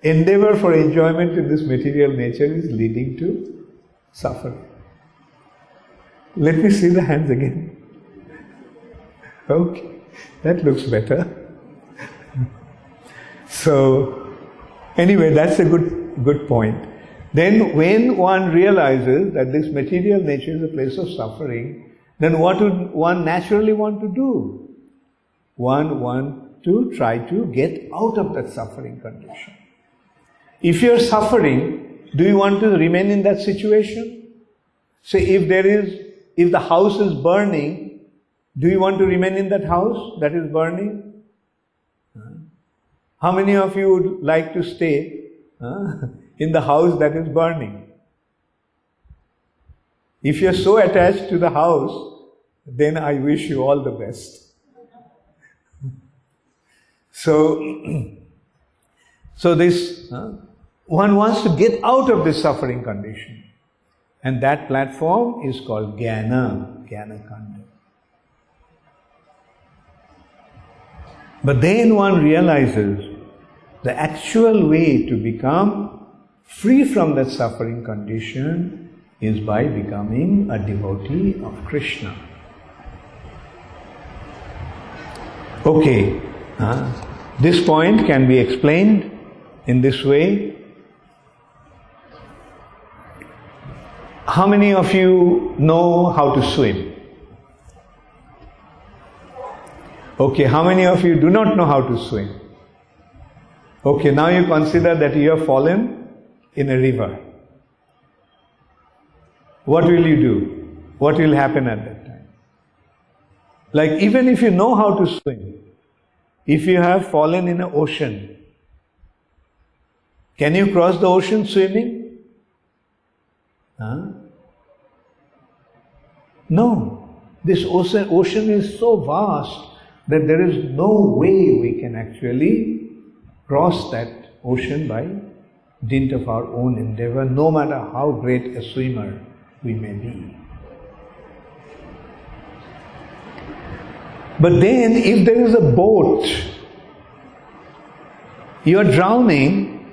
endeavor for enjoyment in this material nature is leading to suffering. Let me see the hands again. Okay, that looks better. so, anyway, that's a good, good point. Then, when one realizes that this material nature is a place of suffering, then what would one naturally want to do? One want to try to get out of that suffering condition. If you're suffering, do you want to remain in that situation? Say, if there is, if the house is burning, do you want to remain in that house that is burning? How many of you would like to stay in the house that is burning? If you're so attached to the house, then I wish you all the best. so, so this, one wants to get out of this suffering condition. And that platform is called Jnana, Jnana Kanda. But then one realizes the actual way to become free from that suffering condition is by becoming a devotee of Krishna. Okay, uh, this point can be explained in this way How many of you know how to swim? Okay, how many of you do not know how to swim? Okay, now you consider that you have fallen in a river. What will you do? What will happen at that time? Like, even if you know how to swim, if you have fallen in an ocean, can you cross the ocean swimming? Huh? No. This ocean, ocean is so vast that there is no way we can actually cross that ocean by dint of our own endeavor, no matter how great a swimmer we may be. But then, if there is a boat, you are drowning,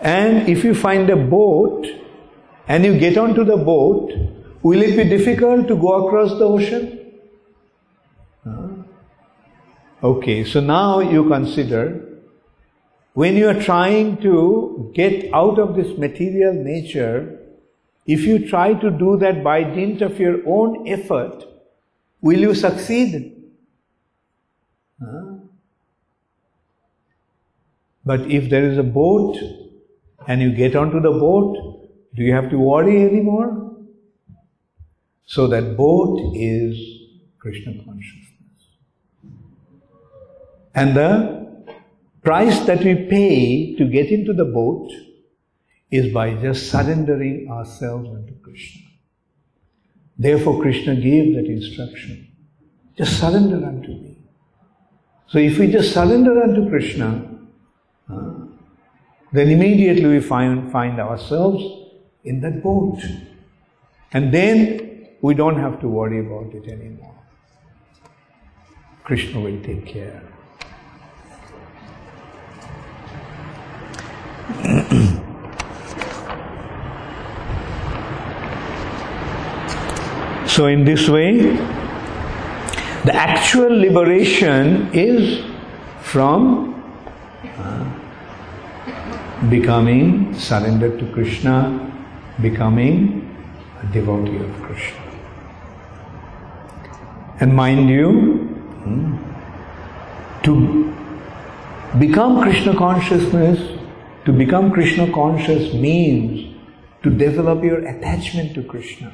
and if you find a boat, and you get onto the boat, will it be difficult to go across the ocean? Okay, so now you consider when you are trying to get out of this material nature, if you try to do that by dint of your own effort, will you succeed? Huh? But if there is a boat and you get onto the boat, do you have to worry anymore? So that boat is Krishna consciousness. And the price that we pay to get into the boat is by just surrendering ourselves unto Krishna. Therefore, Krishna gave that instruction. Just surrender unto me. So, if we just surrender unto Krishna, uh, then immediately we find, find ourselves in that boat. And then we don't have to worry about it anymore. Krishna will take care. so, in this way, the actual liberation is from uh, becoming surrendered to Krishna becoming a devotee of Krishna. And mind you, hmm, to become Krishna consciousness, to become Krishna conscious means to develop your attachment to Krishna.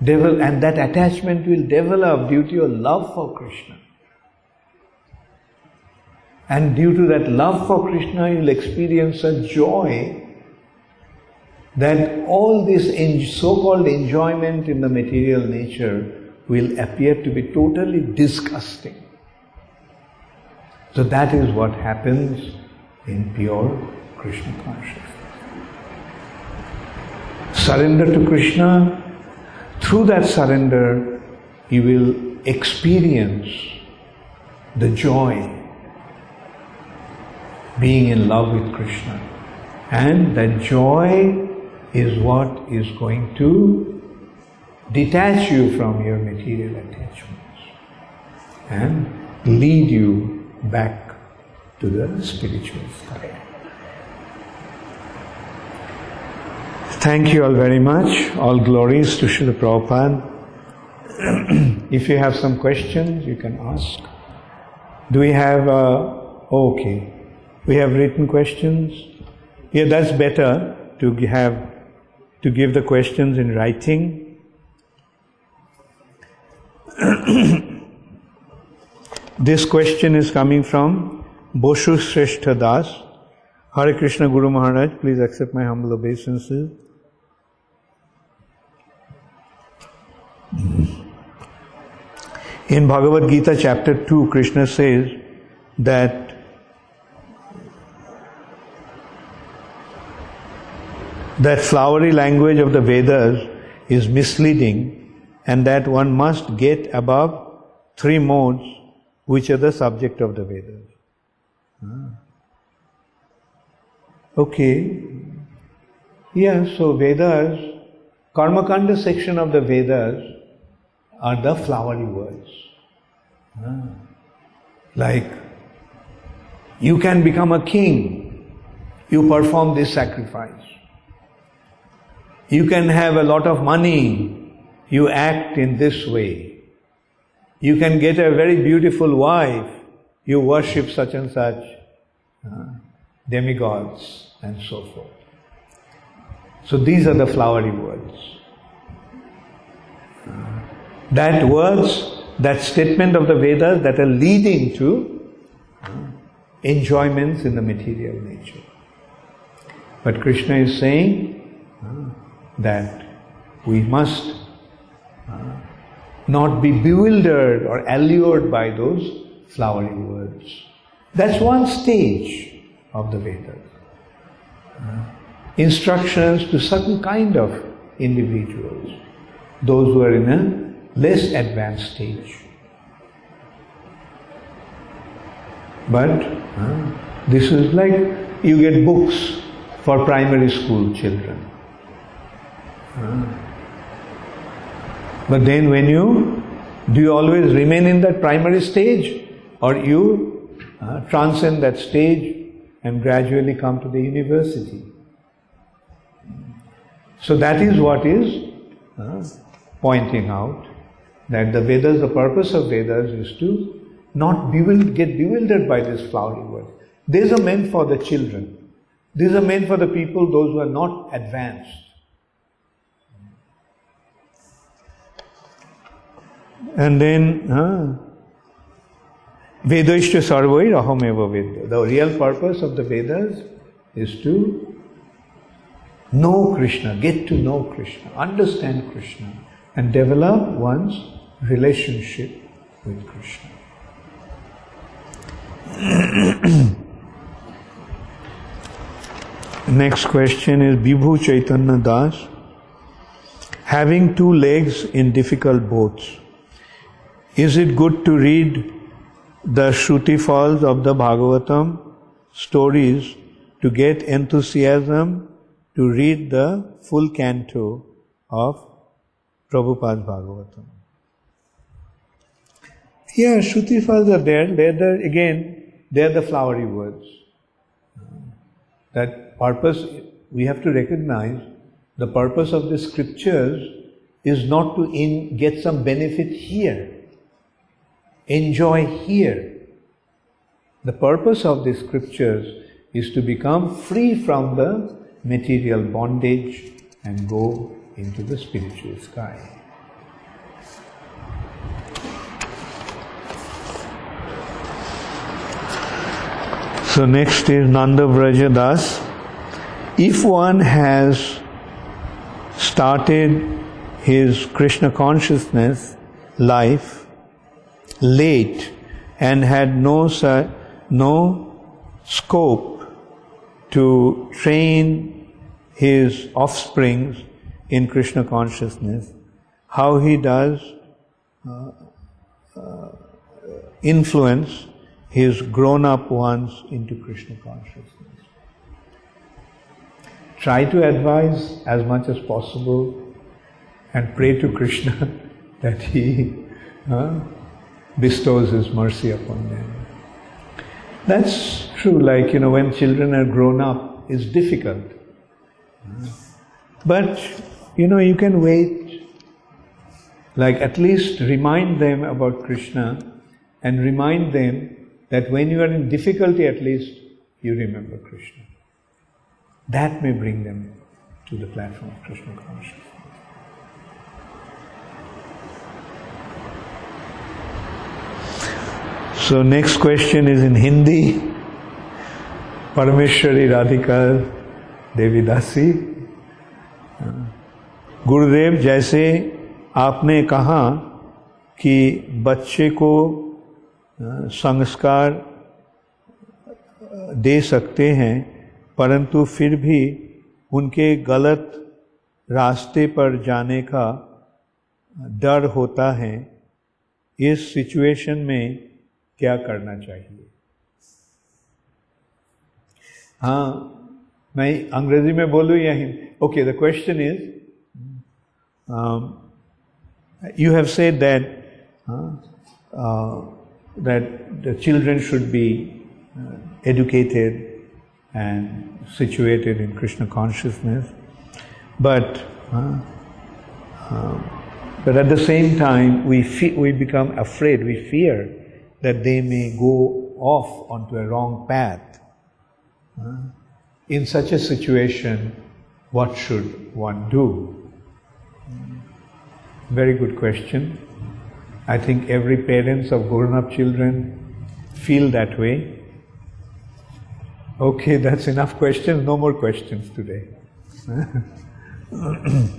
and that attachment will develop due to your love for Krishna. And due to that love for Krishna, you'll experience a joy that all this so-called enjoyment in the material nature will appear to be totally disgusting. So that is what happens in pure Krishna consciousness. Surrender to Krishna, through that surrender, you will experience the joy being in love with Krishna. And that joy is what is going to detach you from your material attachments and lead you back to the spiritual sky. Thank you all very much. All glories to Srila Prabhupada. if you have some questions, you can ask. Do we have, uh, okay, we have written questions? Yeah, that's better to have, to give the questions in writing. this question is coming from Boshu Shrestha Das. Hare Krishna Guru Maharaj, please accept my humble obeisances. In Bhagavad Gita, chapter 2, Krishna says that that flowery language of the Vedas is misleading and that one must get above three modes which are the subject of the Vedas. Ah. Okay. Yeah, so Vedas, Karmakanda section of the Vedas are the flowery words. Ah. Like, you can become a king, you perform this sacrifice. You can have a lot of money, you act in this way. You can get a very beautiful wife, you worship such and such uh, demigods and so forth. So these are the flowery words. Uh, that words, that statement of the Vedas that are leading to uh, enjoyments in the material nature. But Krishna is saying uh, that we must uh, not be bewildered or allured by those flowery words. That's one stage of the Vedas. Uh, instructions to certain kind of individuals, those who are in a less advanced stage. But uh, this is like you get books for primary school children. But then when you do you always remain in that primary stage or you uh, transcend that stage and gradually come to the university. So that is what is uh, pointing out that the Vedas, the purpose of Vedas is to not get bewildered by this flowery world. These are meant for the children. These are meant for the people, those who are not advanced. And then, uh, Vedaishta sarvai rahameva Veda. The real purpose of the Vedas is to know Krishna, get to know Krishna, understand Krishna, and develop one's relationship with Krishna. Next question is Bibhu Chaitanya Das. Having two legs in difficult boats, is it good to read the Shruti falls of the Bhagavatam stories to get enthusiasm to read the full canto of Prabhupada's Bhagavatam. Yeah, Shruti falls are there. They're the, again, they're the flowery words. That purpose, we have to recognize the purpose of the scriptures is not to in, get some benefit here, enjoy here. The purpose of the scriptures is to become free from the material bondage and go into the spiritual sky. So next is Nanda Vraja Das. If one has started his Krishna consciousness life late and had no no scope to train his offsprings in Krishna consciousness, how he does uh, uh, influence his grown up ones into Krishna consciousness. Try to advise as much as possible and pray to Krishna that he uh, bestows his mercy upon them. That's true, like, you know, when children are grown up, it's difficult. But, you know, you can wait, like, at least remind them about Krishna and remind them that when you are in difficulty, at least you remember Krishna. That may bring them to the platform of Krishna consciousness. Next question is in Hindi. Parameshwari Radhika Devi Dasi. गुरुदेव जैसे आपने कहा कि बच्चे को संस्कार दे सकते हैं, परंतु फिर भी उनके गलत रास्ते पर जाने का डर होता है इस सिचुएशन में क्या करना चाहिए हाँ मैं अंग्रेजी में बोलूँ या Hindi okay the question is you have said that that the children should be uh, educated and situated in Krishna consciousness, but uh, uh, but at the same time we fe- we become afraid, we fear that they may go off onto a wrong path. In such a situation, what should one do? Very good question. I think every parents of grown up children feel that way. Okay, that's enough questions. No more questions today.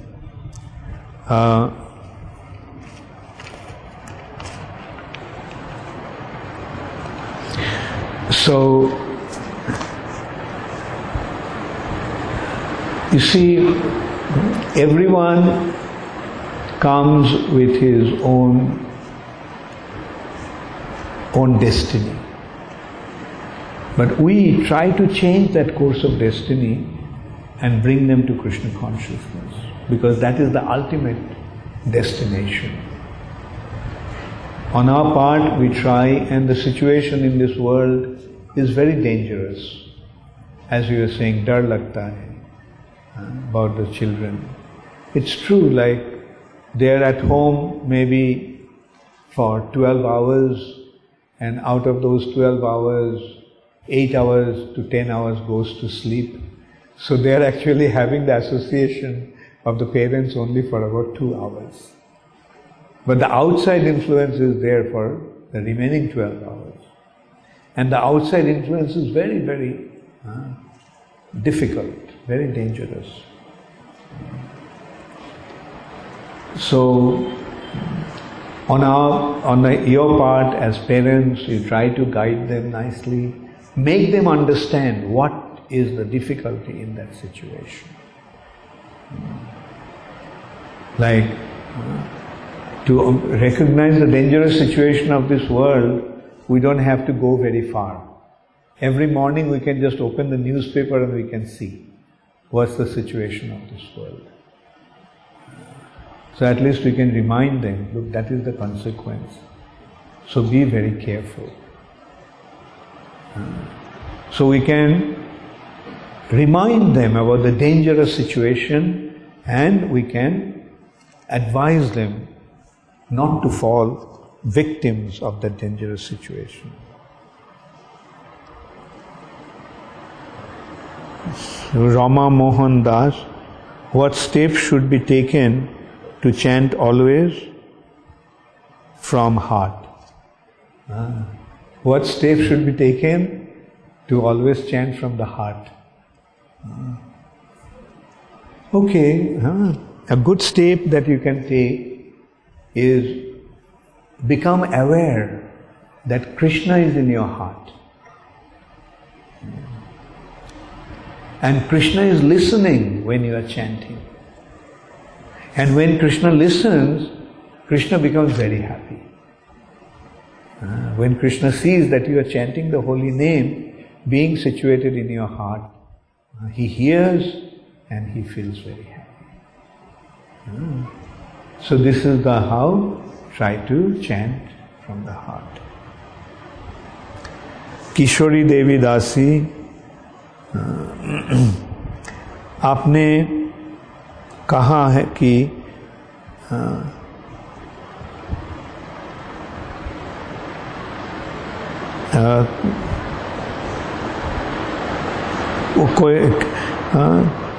uh, So, you see, everyone comes with his own own destiny. But we try to change that course of destiny and bring them to Krishna consciousness because that is the ultimate destination. On our part, we try, and the situation in this world is very dangerous. As you were saying, dar lagta hai uh, about the children. It's true, like they're at home maybe for 12 hours, and out of those 12 hours, 8 hours to 10 hours goes to sleep. So they're actually having the association of the parents only for about 2 hours. But the outside influence is there for the remaining 12 hours. And the outside influence is very, very uh, difficult, very dangerous. So, on our, on the, your part as parents, you try to guide them nicely, make them understand what is the difficulty in that situation. Like, to recognize the dangerous situation of this world, we don't have to go very far. Every morning we can just open the newspaper and we can see what's the situation of this world. So at least we can remind them, look, that is the consequence. So be very careful. So we can remind them about the dangerous situation and we can advise them not to fall victims of that dangerous situation. Rama Mohan Das, what steps should be taken to chant always from heart? Ah. What steps should be taken to always chant from the heart? Ah. Okay, ah. a good step that you can take is become aware that Krishna is in your heart. And Krishna is listening when you are chanting. And when Krishna listens, Krishna becomes very happy. Uh, when Krishna sees that you are chanting the holy name, being situated in your heart, uh, he hears and he feels very happy. Uh, so this is the how. Try to chant from the heart. Kishori Devi Dasi आपने कहा है कि कोई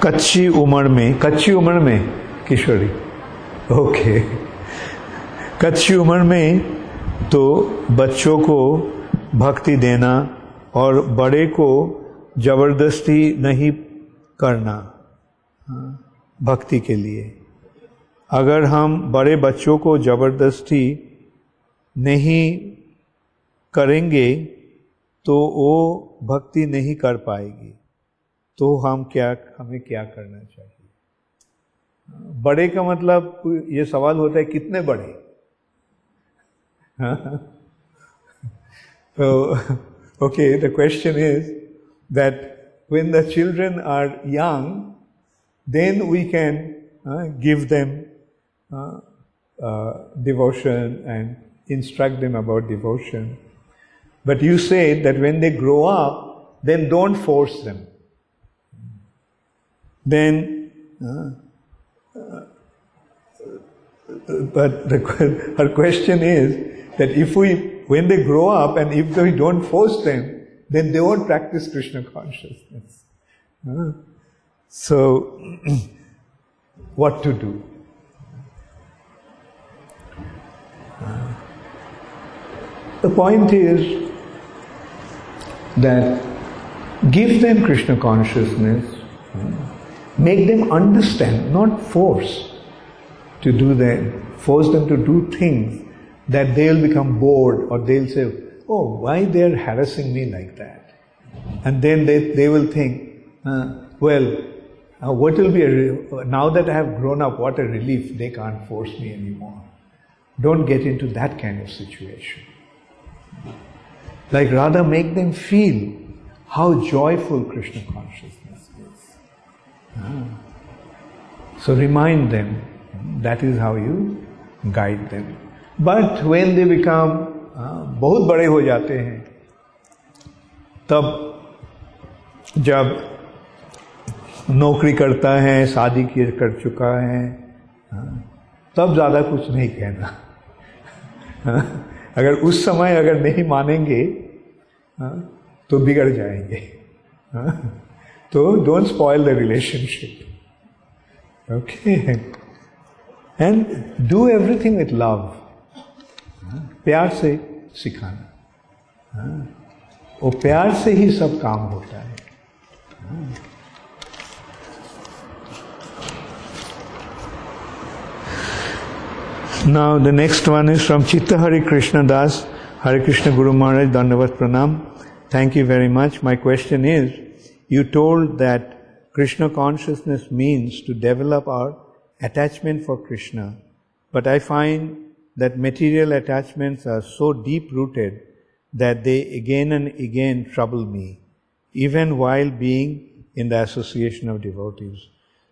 कच्ची उम्र में, कच्ची उम्र में, किशोरी ओके कच्ची उम्र में तो बच्चों को भक्ति देना और बड़े को ज़बरदस्ती नहीं करना भक्ति के लिए। अगर हम बड़े बच्चों को ज़बरदस्ती नहीं करेंगे तो वो भक्ति नहीं कर पाएगी। तो हम क्या, हमें क्या करना चाहिए? बड़े का मतलब ये सवाल होता है, कितने बड़े? so, okay, the question is that when the children are young, then we can uh, give them uh, uh, devotion and instruct them about devotion. But you say that when they grow up, then don't force them. Then, uh, uh, but the, her question is that if we, when they grow up and if we don't force them, then they won't practice Krishna consciousness. So, what to do? The point is that give them Krishna consciousness, make them understand, not force to do them, force them to do things that they'll become bored or they'll say, oh, why they're harassing me like that? And then they, they will think, uh, well, uh, what will be a, now that I have grown up, what a relief, they can't force me anymore. Don't get into that kind of situation. Like rather make them feel how joyful Krishna consciousness is. Ah. So remind them that is how you guide them. But when they become बहुत बड़े हो जाते हैं, तब जब नौकरी करता है, शादी कर चुका है तब ज़्यादा कुछ नहीं कहना। अगर उस समय अगर नहीं मानेंगे तो बिगड़ जाएँगे। तो don't spoil the relationship okay and do everything with love प्यार से सिखाना। वो प्यार से ही सब काम होता है। Now the next one is from Chitta Hari Krishna दास हरे कृष्ण गुरु महाराज धन्यवाद प्रणाम thank you very much my question is you told that Krishna consciousness means to develop our attachment for Krishna but I find that material attachments are so deep rooted that they again and again trouble me, even while being in the association of devotees.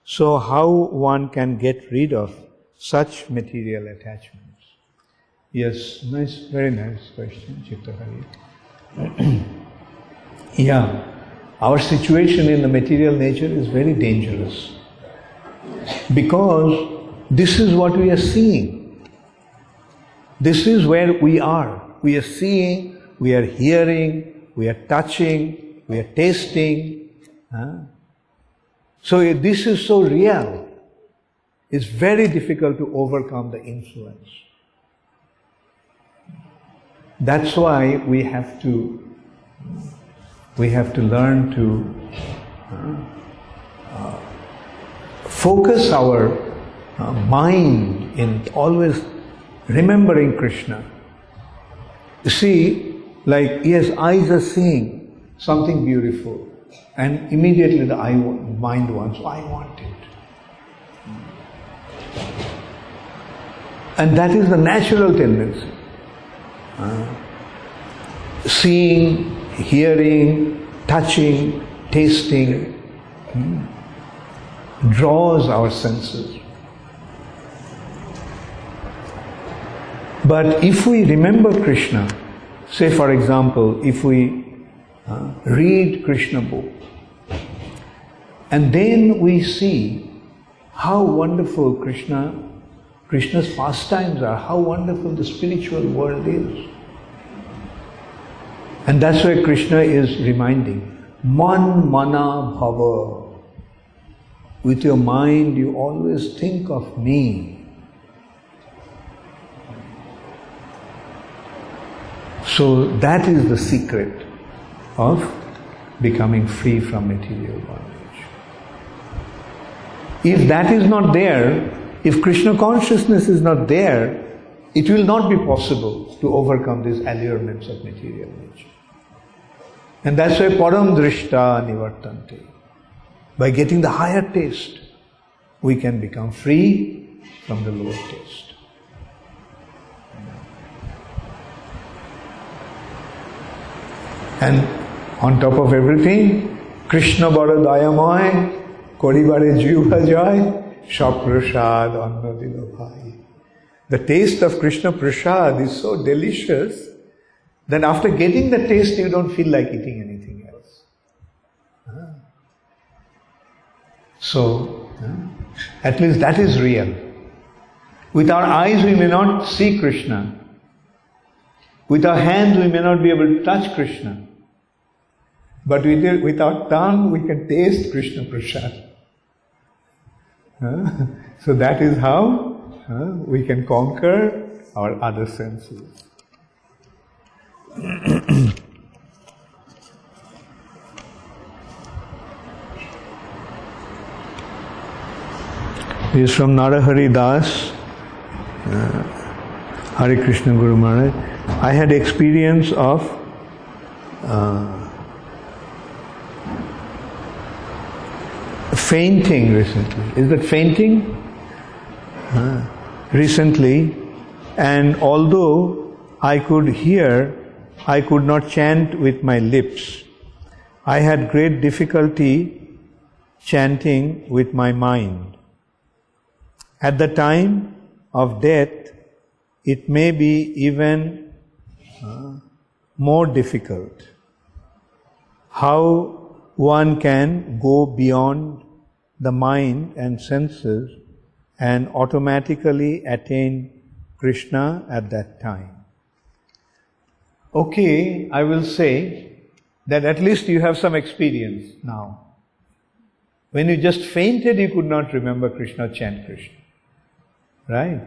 So, how one can get rid of such material attachments? Yes, nice, very nice question, Chittahari. yeah, our situation in the material nature is very dangerous because this is what we are seeing. This is where we are. We are seeing, we are hearing, we are touching, we are tasting. Huh? So this is so real. It's very difficult to overcome the influence. That's why we have to we have to learn to uh, uh, focus our uh, mind in always remembering Krishna. See, like, yes, eyes are seeing something beautiful, and immediately the eye, mind wants, I want it. And that is the natural tendency. Uh, seeing, hearing, touching, tasting hmm, draws our senses. But if we remember Krishna, say for example, if we uh, read Krishna book, and then we see how wonderful Krishna, Krishna's pastimes are, how wonderful the spiritual world is. And that's where Krishna is reminding, Man mana bhava. With your mind, you always think of me. So that is the secret of becoming free from material bondage. If that is not there, if Krishna consciousness is not there, it will not be possible to overcome these allurements of material nature. And that's why param drishta nivartante. By getting the higher taste, we can become free from the lower taste. And on top of everything, Krishna বড় দয়াময় করিবারে জিহ্বা জয় সব প্রসাদ অন্ন দিল ভাই The taste of Krishna Prasad is so delicious that after getting the taste, you don't feel like eating anything else. So, at least that is real. With our eyes, we may not see Krishna. With our hands, we may not be able to touch Krishna. But with, with our tongue, we can taste Krishna Prasad. So that is how we can conquer our other senses. This is from Narahari Das, uh, Hare Krishna Guru Maharaj. I had experience of uh, fainting recently. Is that fainting? Uh, recently, and although I could hear, I could not chant with my lips. I had great difficulty chanting with my mind. At the time of death, it may be even uh, more difficult. How one can go beyond the mind and senses and automatically attain Krishna at that time. Okay, I will say that at least you have some experience now. When you just fainted, you could not remember Krishna, chant Krishna. Right?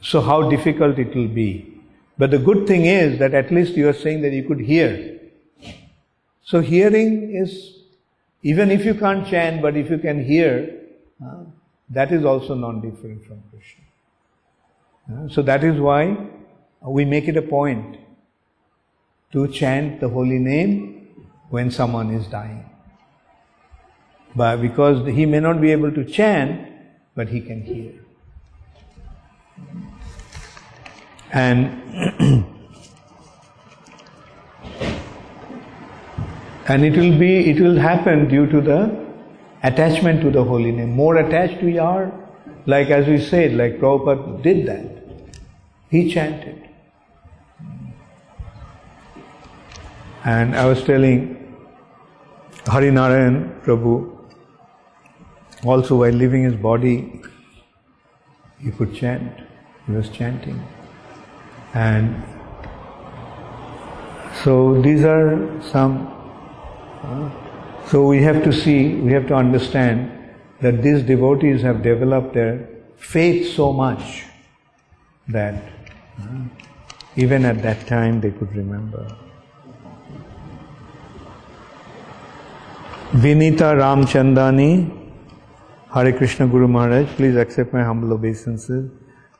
So, how difficult it will be. But the good thing is that at least you are saying that you could hear. So, hearing is even if you can't chant, but if you can hear, uh, that is also non different from Krishna. Uh, so that is why we make it a point to chant the holy name when someone is dying. But because he may not be able to chant, but he can hear. And And it will be, it will happen due to the attachment to the holy name. More attached we are, like as we said, like Prabhupada did that. He chanted. And I was telling Harinarayan Prabhu, also while leaving his body, he could chant. He was chanting. And so these are some so we have to see, we have to understand that these devotees have developed their faith so much that even at that time they could remember. Vinita Ramchandani, Hare Krishna Guru Maharaj, please accept my humble obeisances.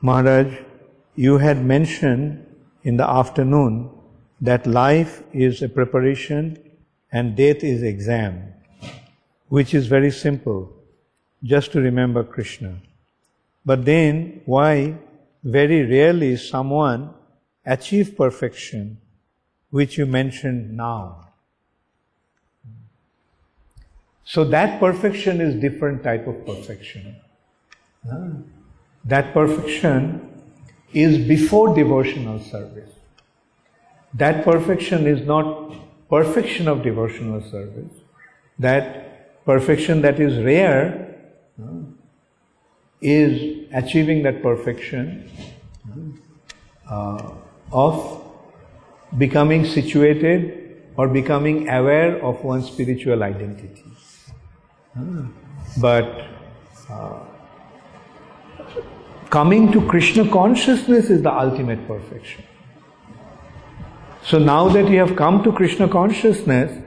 Maharaj, you had mentioned in the afternoon that life is a preparation and death is exam, which is very simple, just to remember Krishna. But then, why very rarely someone achieve perfection, which you mentioned now? So that perfection is different type of perfection. That perfection is before devotional service. That perfection is not perfection of devotional service. That perfection that is rare is achieving that perfection uh, of becoming situated or becoming aware of one's spiritual identity. But uh, coming to Krishna consciousness is the ultimate perfection. So now that you have come to Krishna consciousness,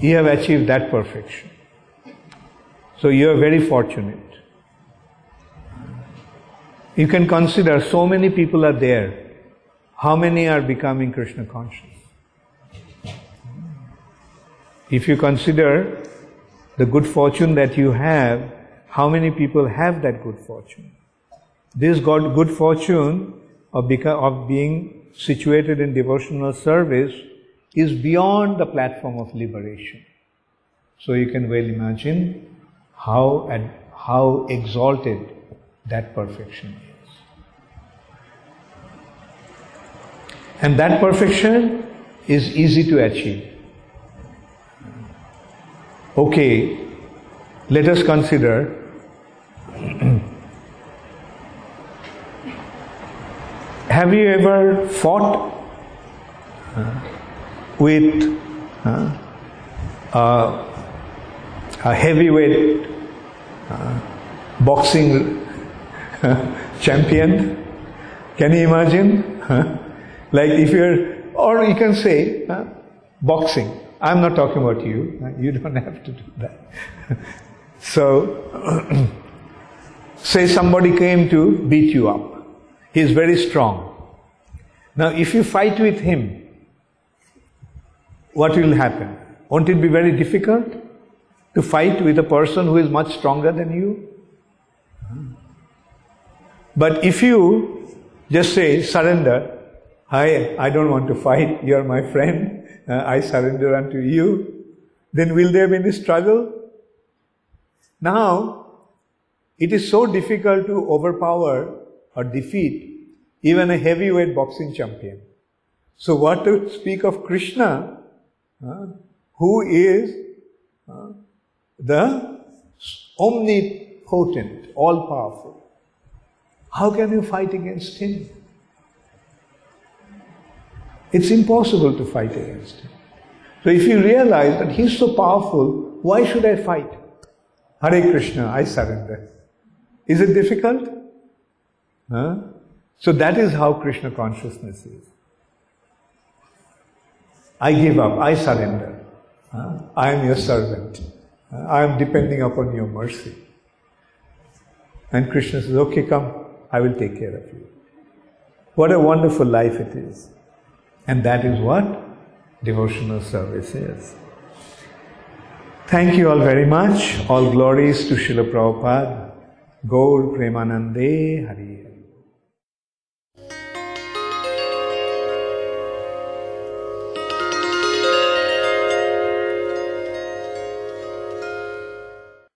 you have achieved that perfection. So you are very fortunate. You can consider so many people are there. How many are becoming Krishna conscious? If you consider the good fortune that you have, how many people have that good fortune? This good fortune of, beca- of being situated in devotional service is beyond the platform of liberation. So you can well imagine how and how exalted that perfection is. And that perfection is easy to achieve. Okay, let us consider have you ever fought uh, with uh, uh, a heavyweight uh, boxing champion? Can you imagine? like if you're, or you can say, boxing. I'm not talking about you. You don't have to do that. so, say somebody came to beat you up. He's very strong. Now, if you fight with him, what will happen? Won't it be very difficult to fight with a person who is much stronger than you? But if you just say, surrender, I, I don't want to fight, you're my friend, uh, I surrender unto you, then will there be any struggle? Now, it is so difficult to overpower or defeat even a heavyweight boxing champion. So, what to speak of Krishna, uh, who is uh, the omnipotent, all powerful? How can you fight against him? It's impossible to fight against him. So if you realize that he's so powerful, why should I fight? Hare Krishna, I surrender. Is it difficult? Huh? So that is how Krishna consciousness is. I give up, I surrender. Huh? I am your servant. I am depending upon your mercy. And Krishna says, okay, come, I will take care of you. What a wonderful life it is. And that is what devotional service is. Thank you all very much. All glories to Srila Prabhupada. Gaur Premanande Hari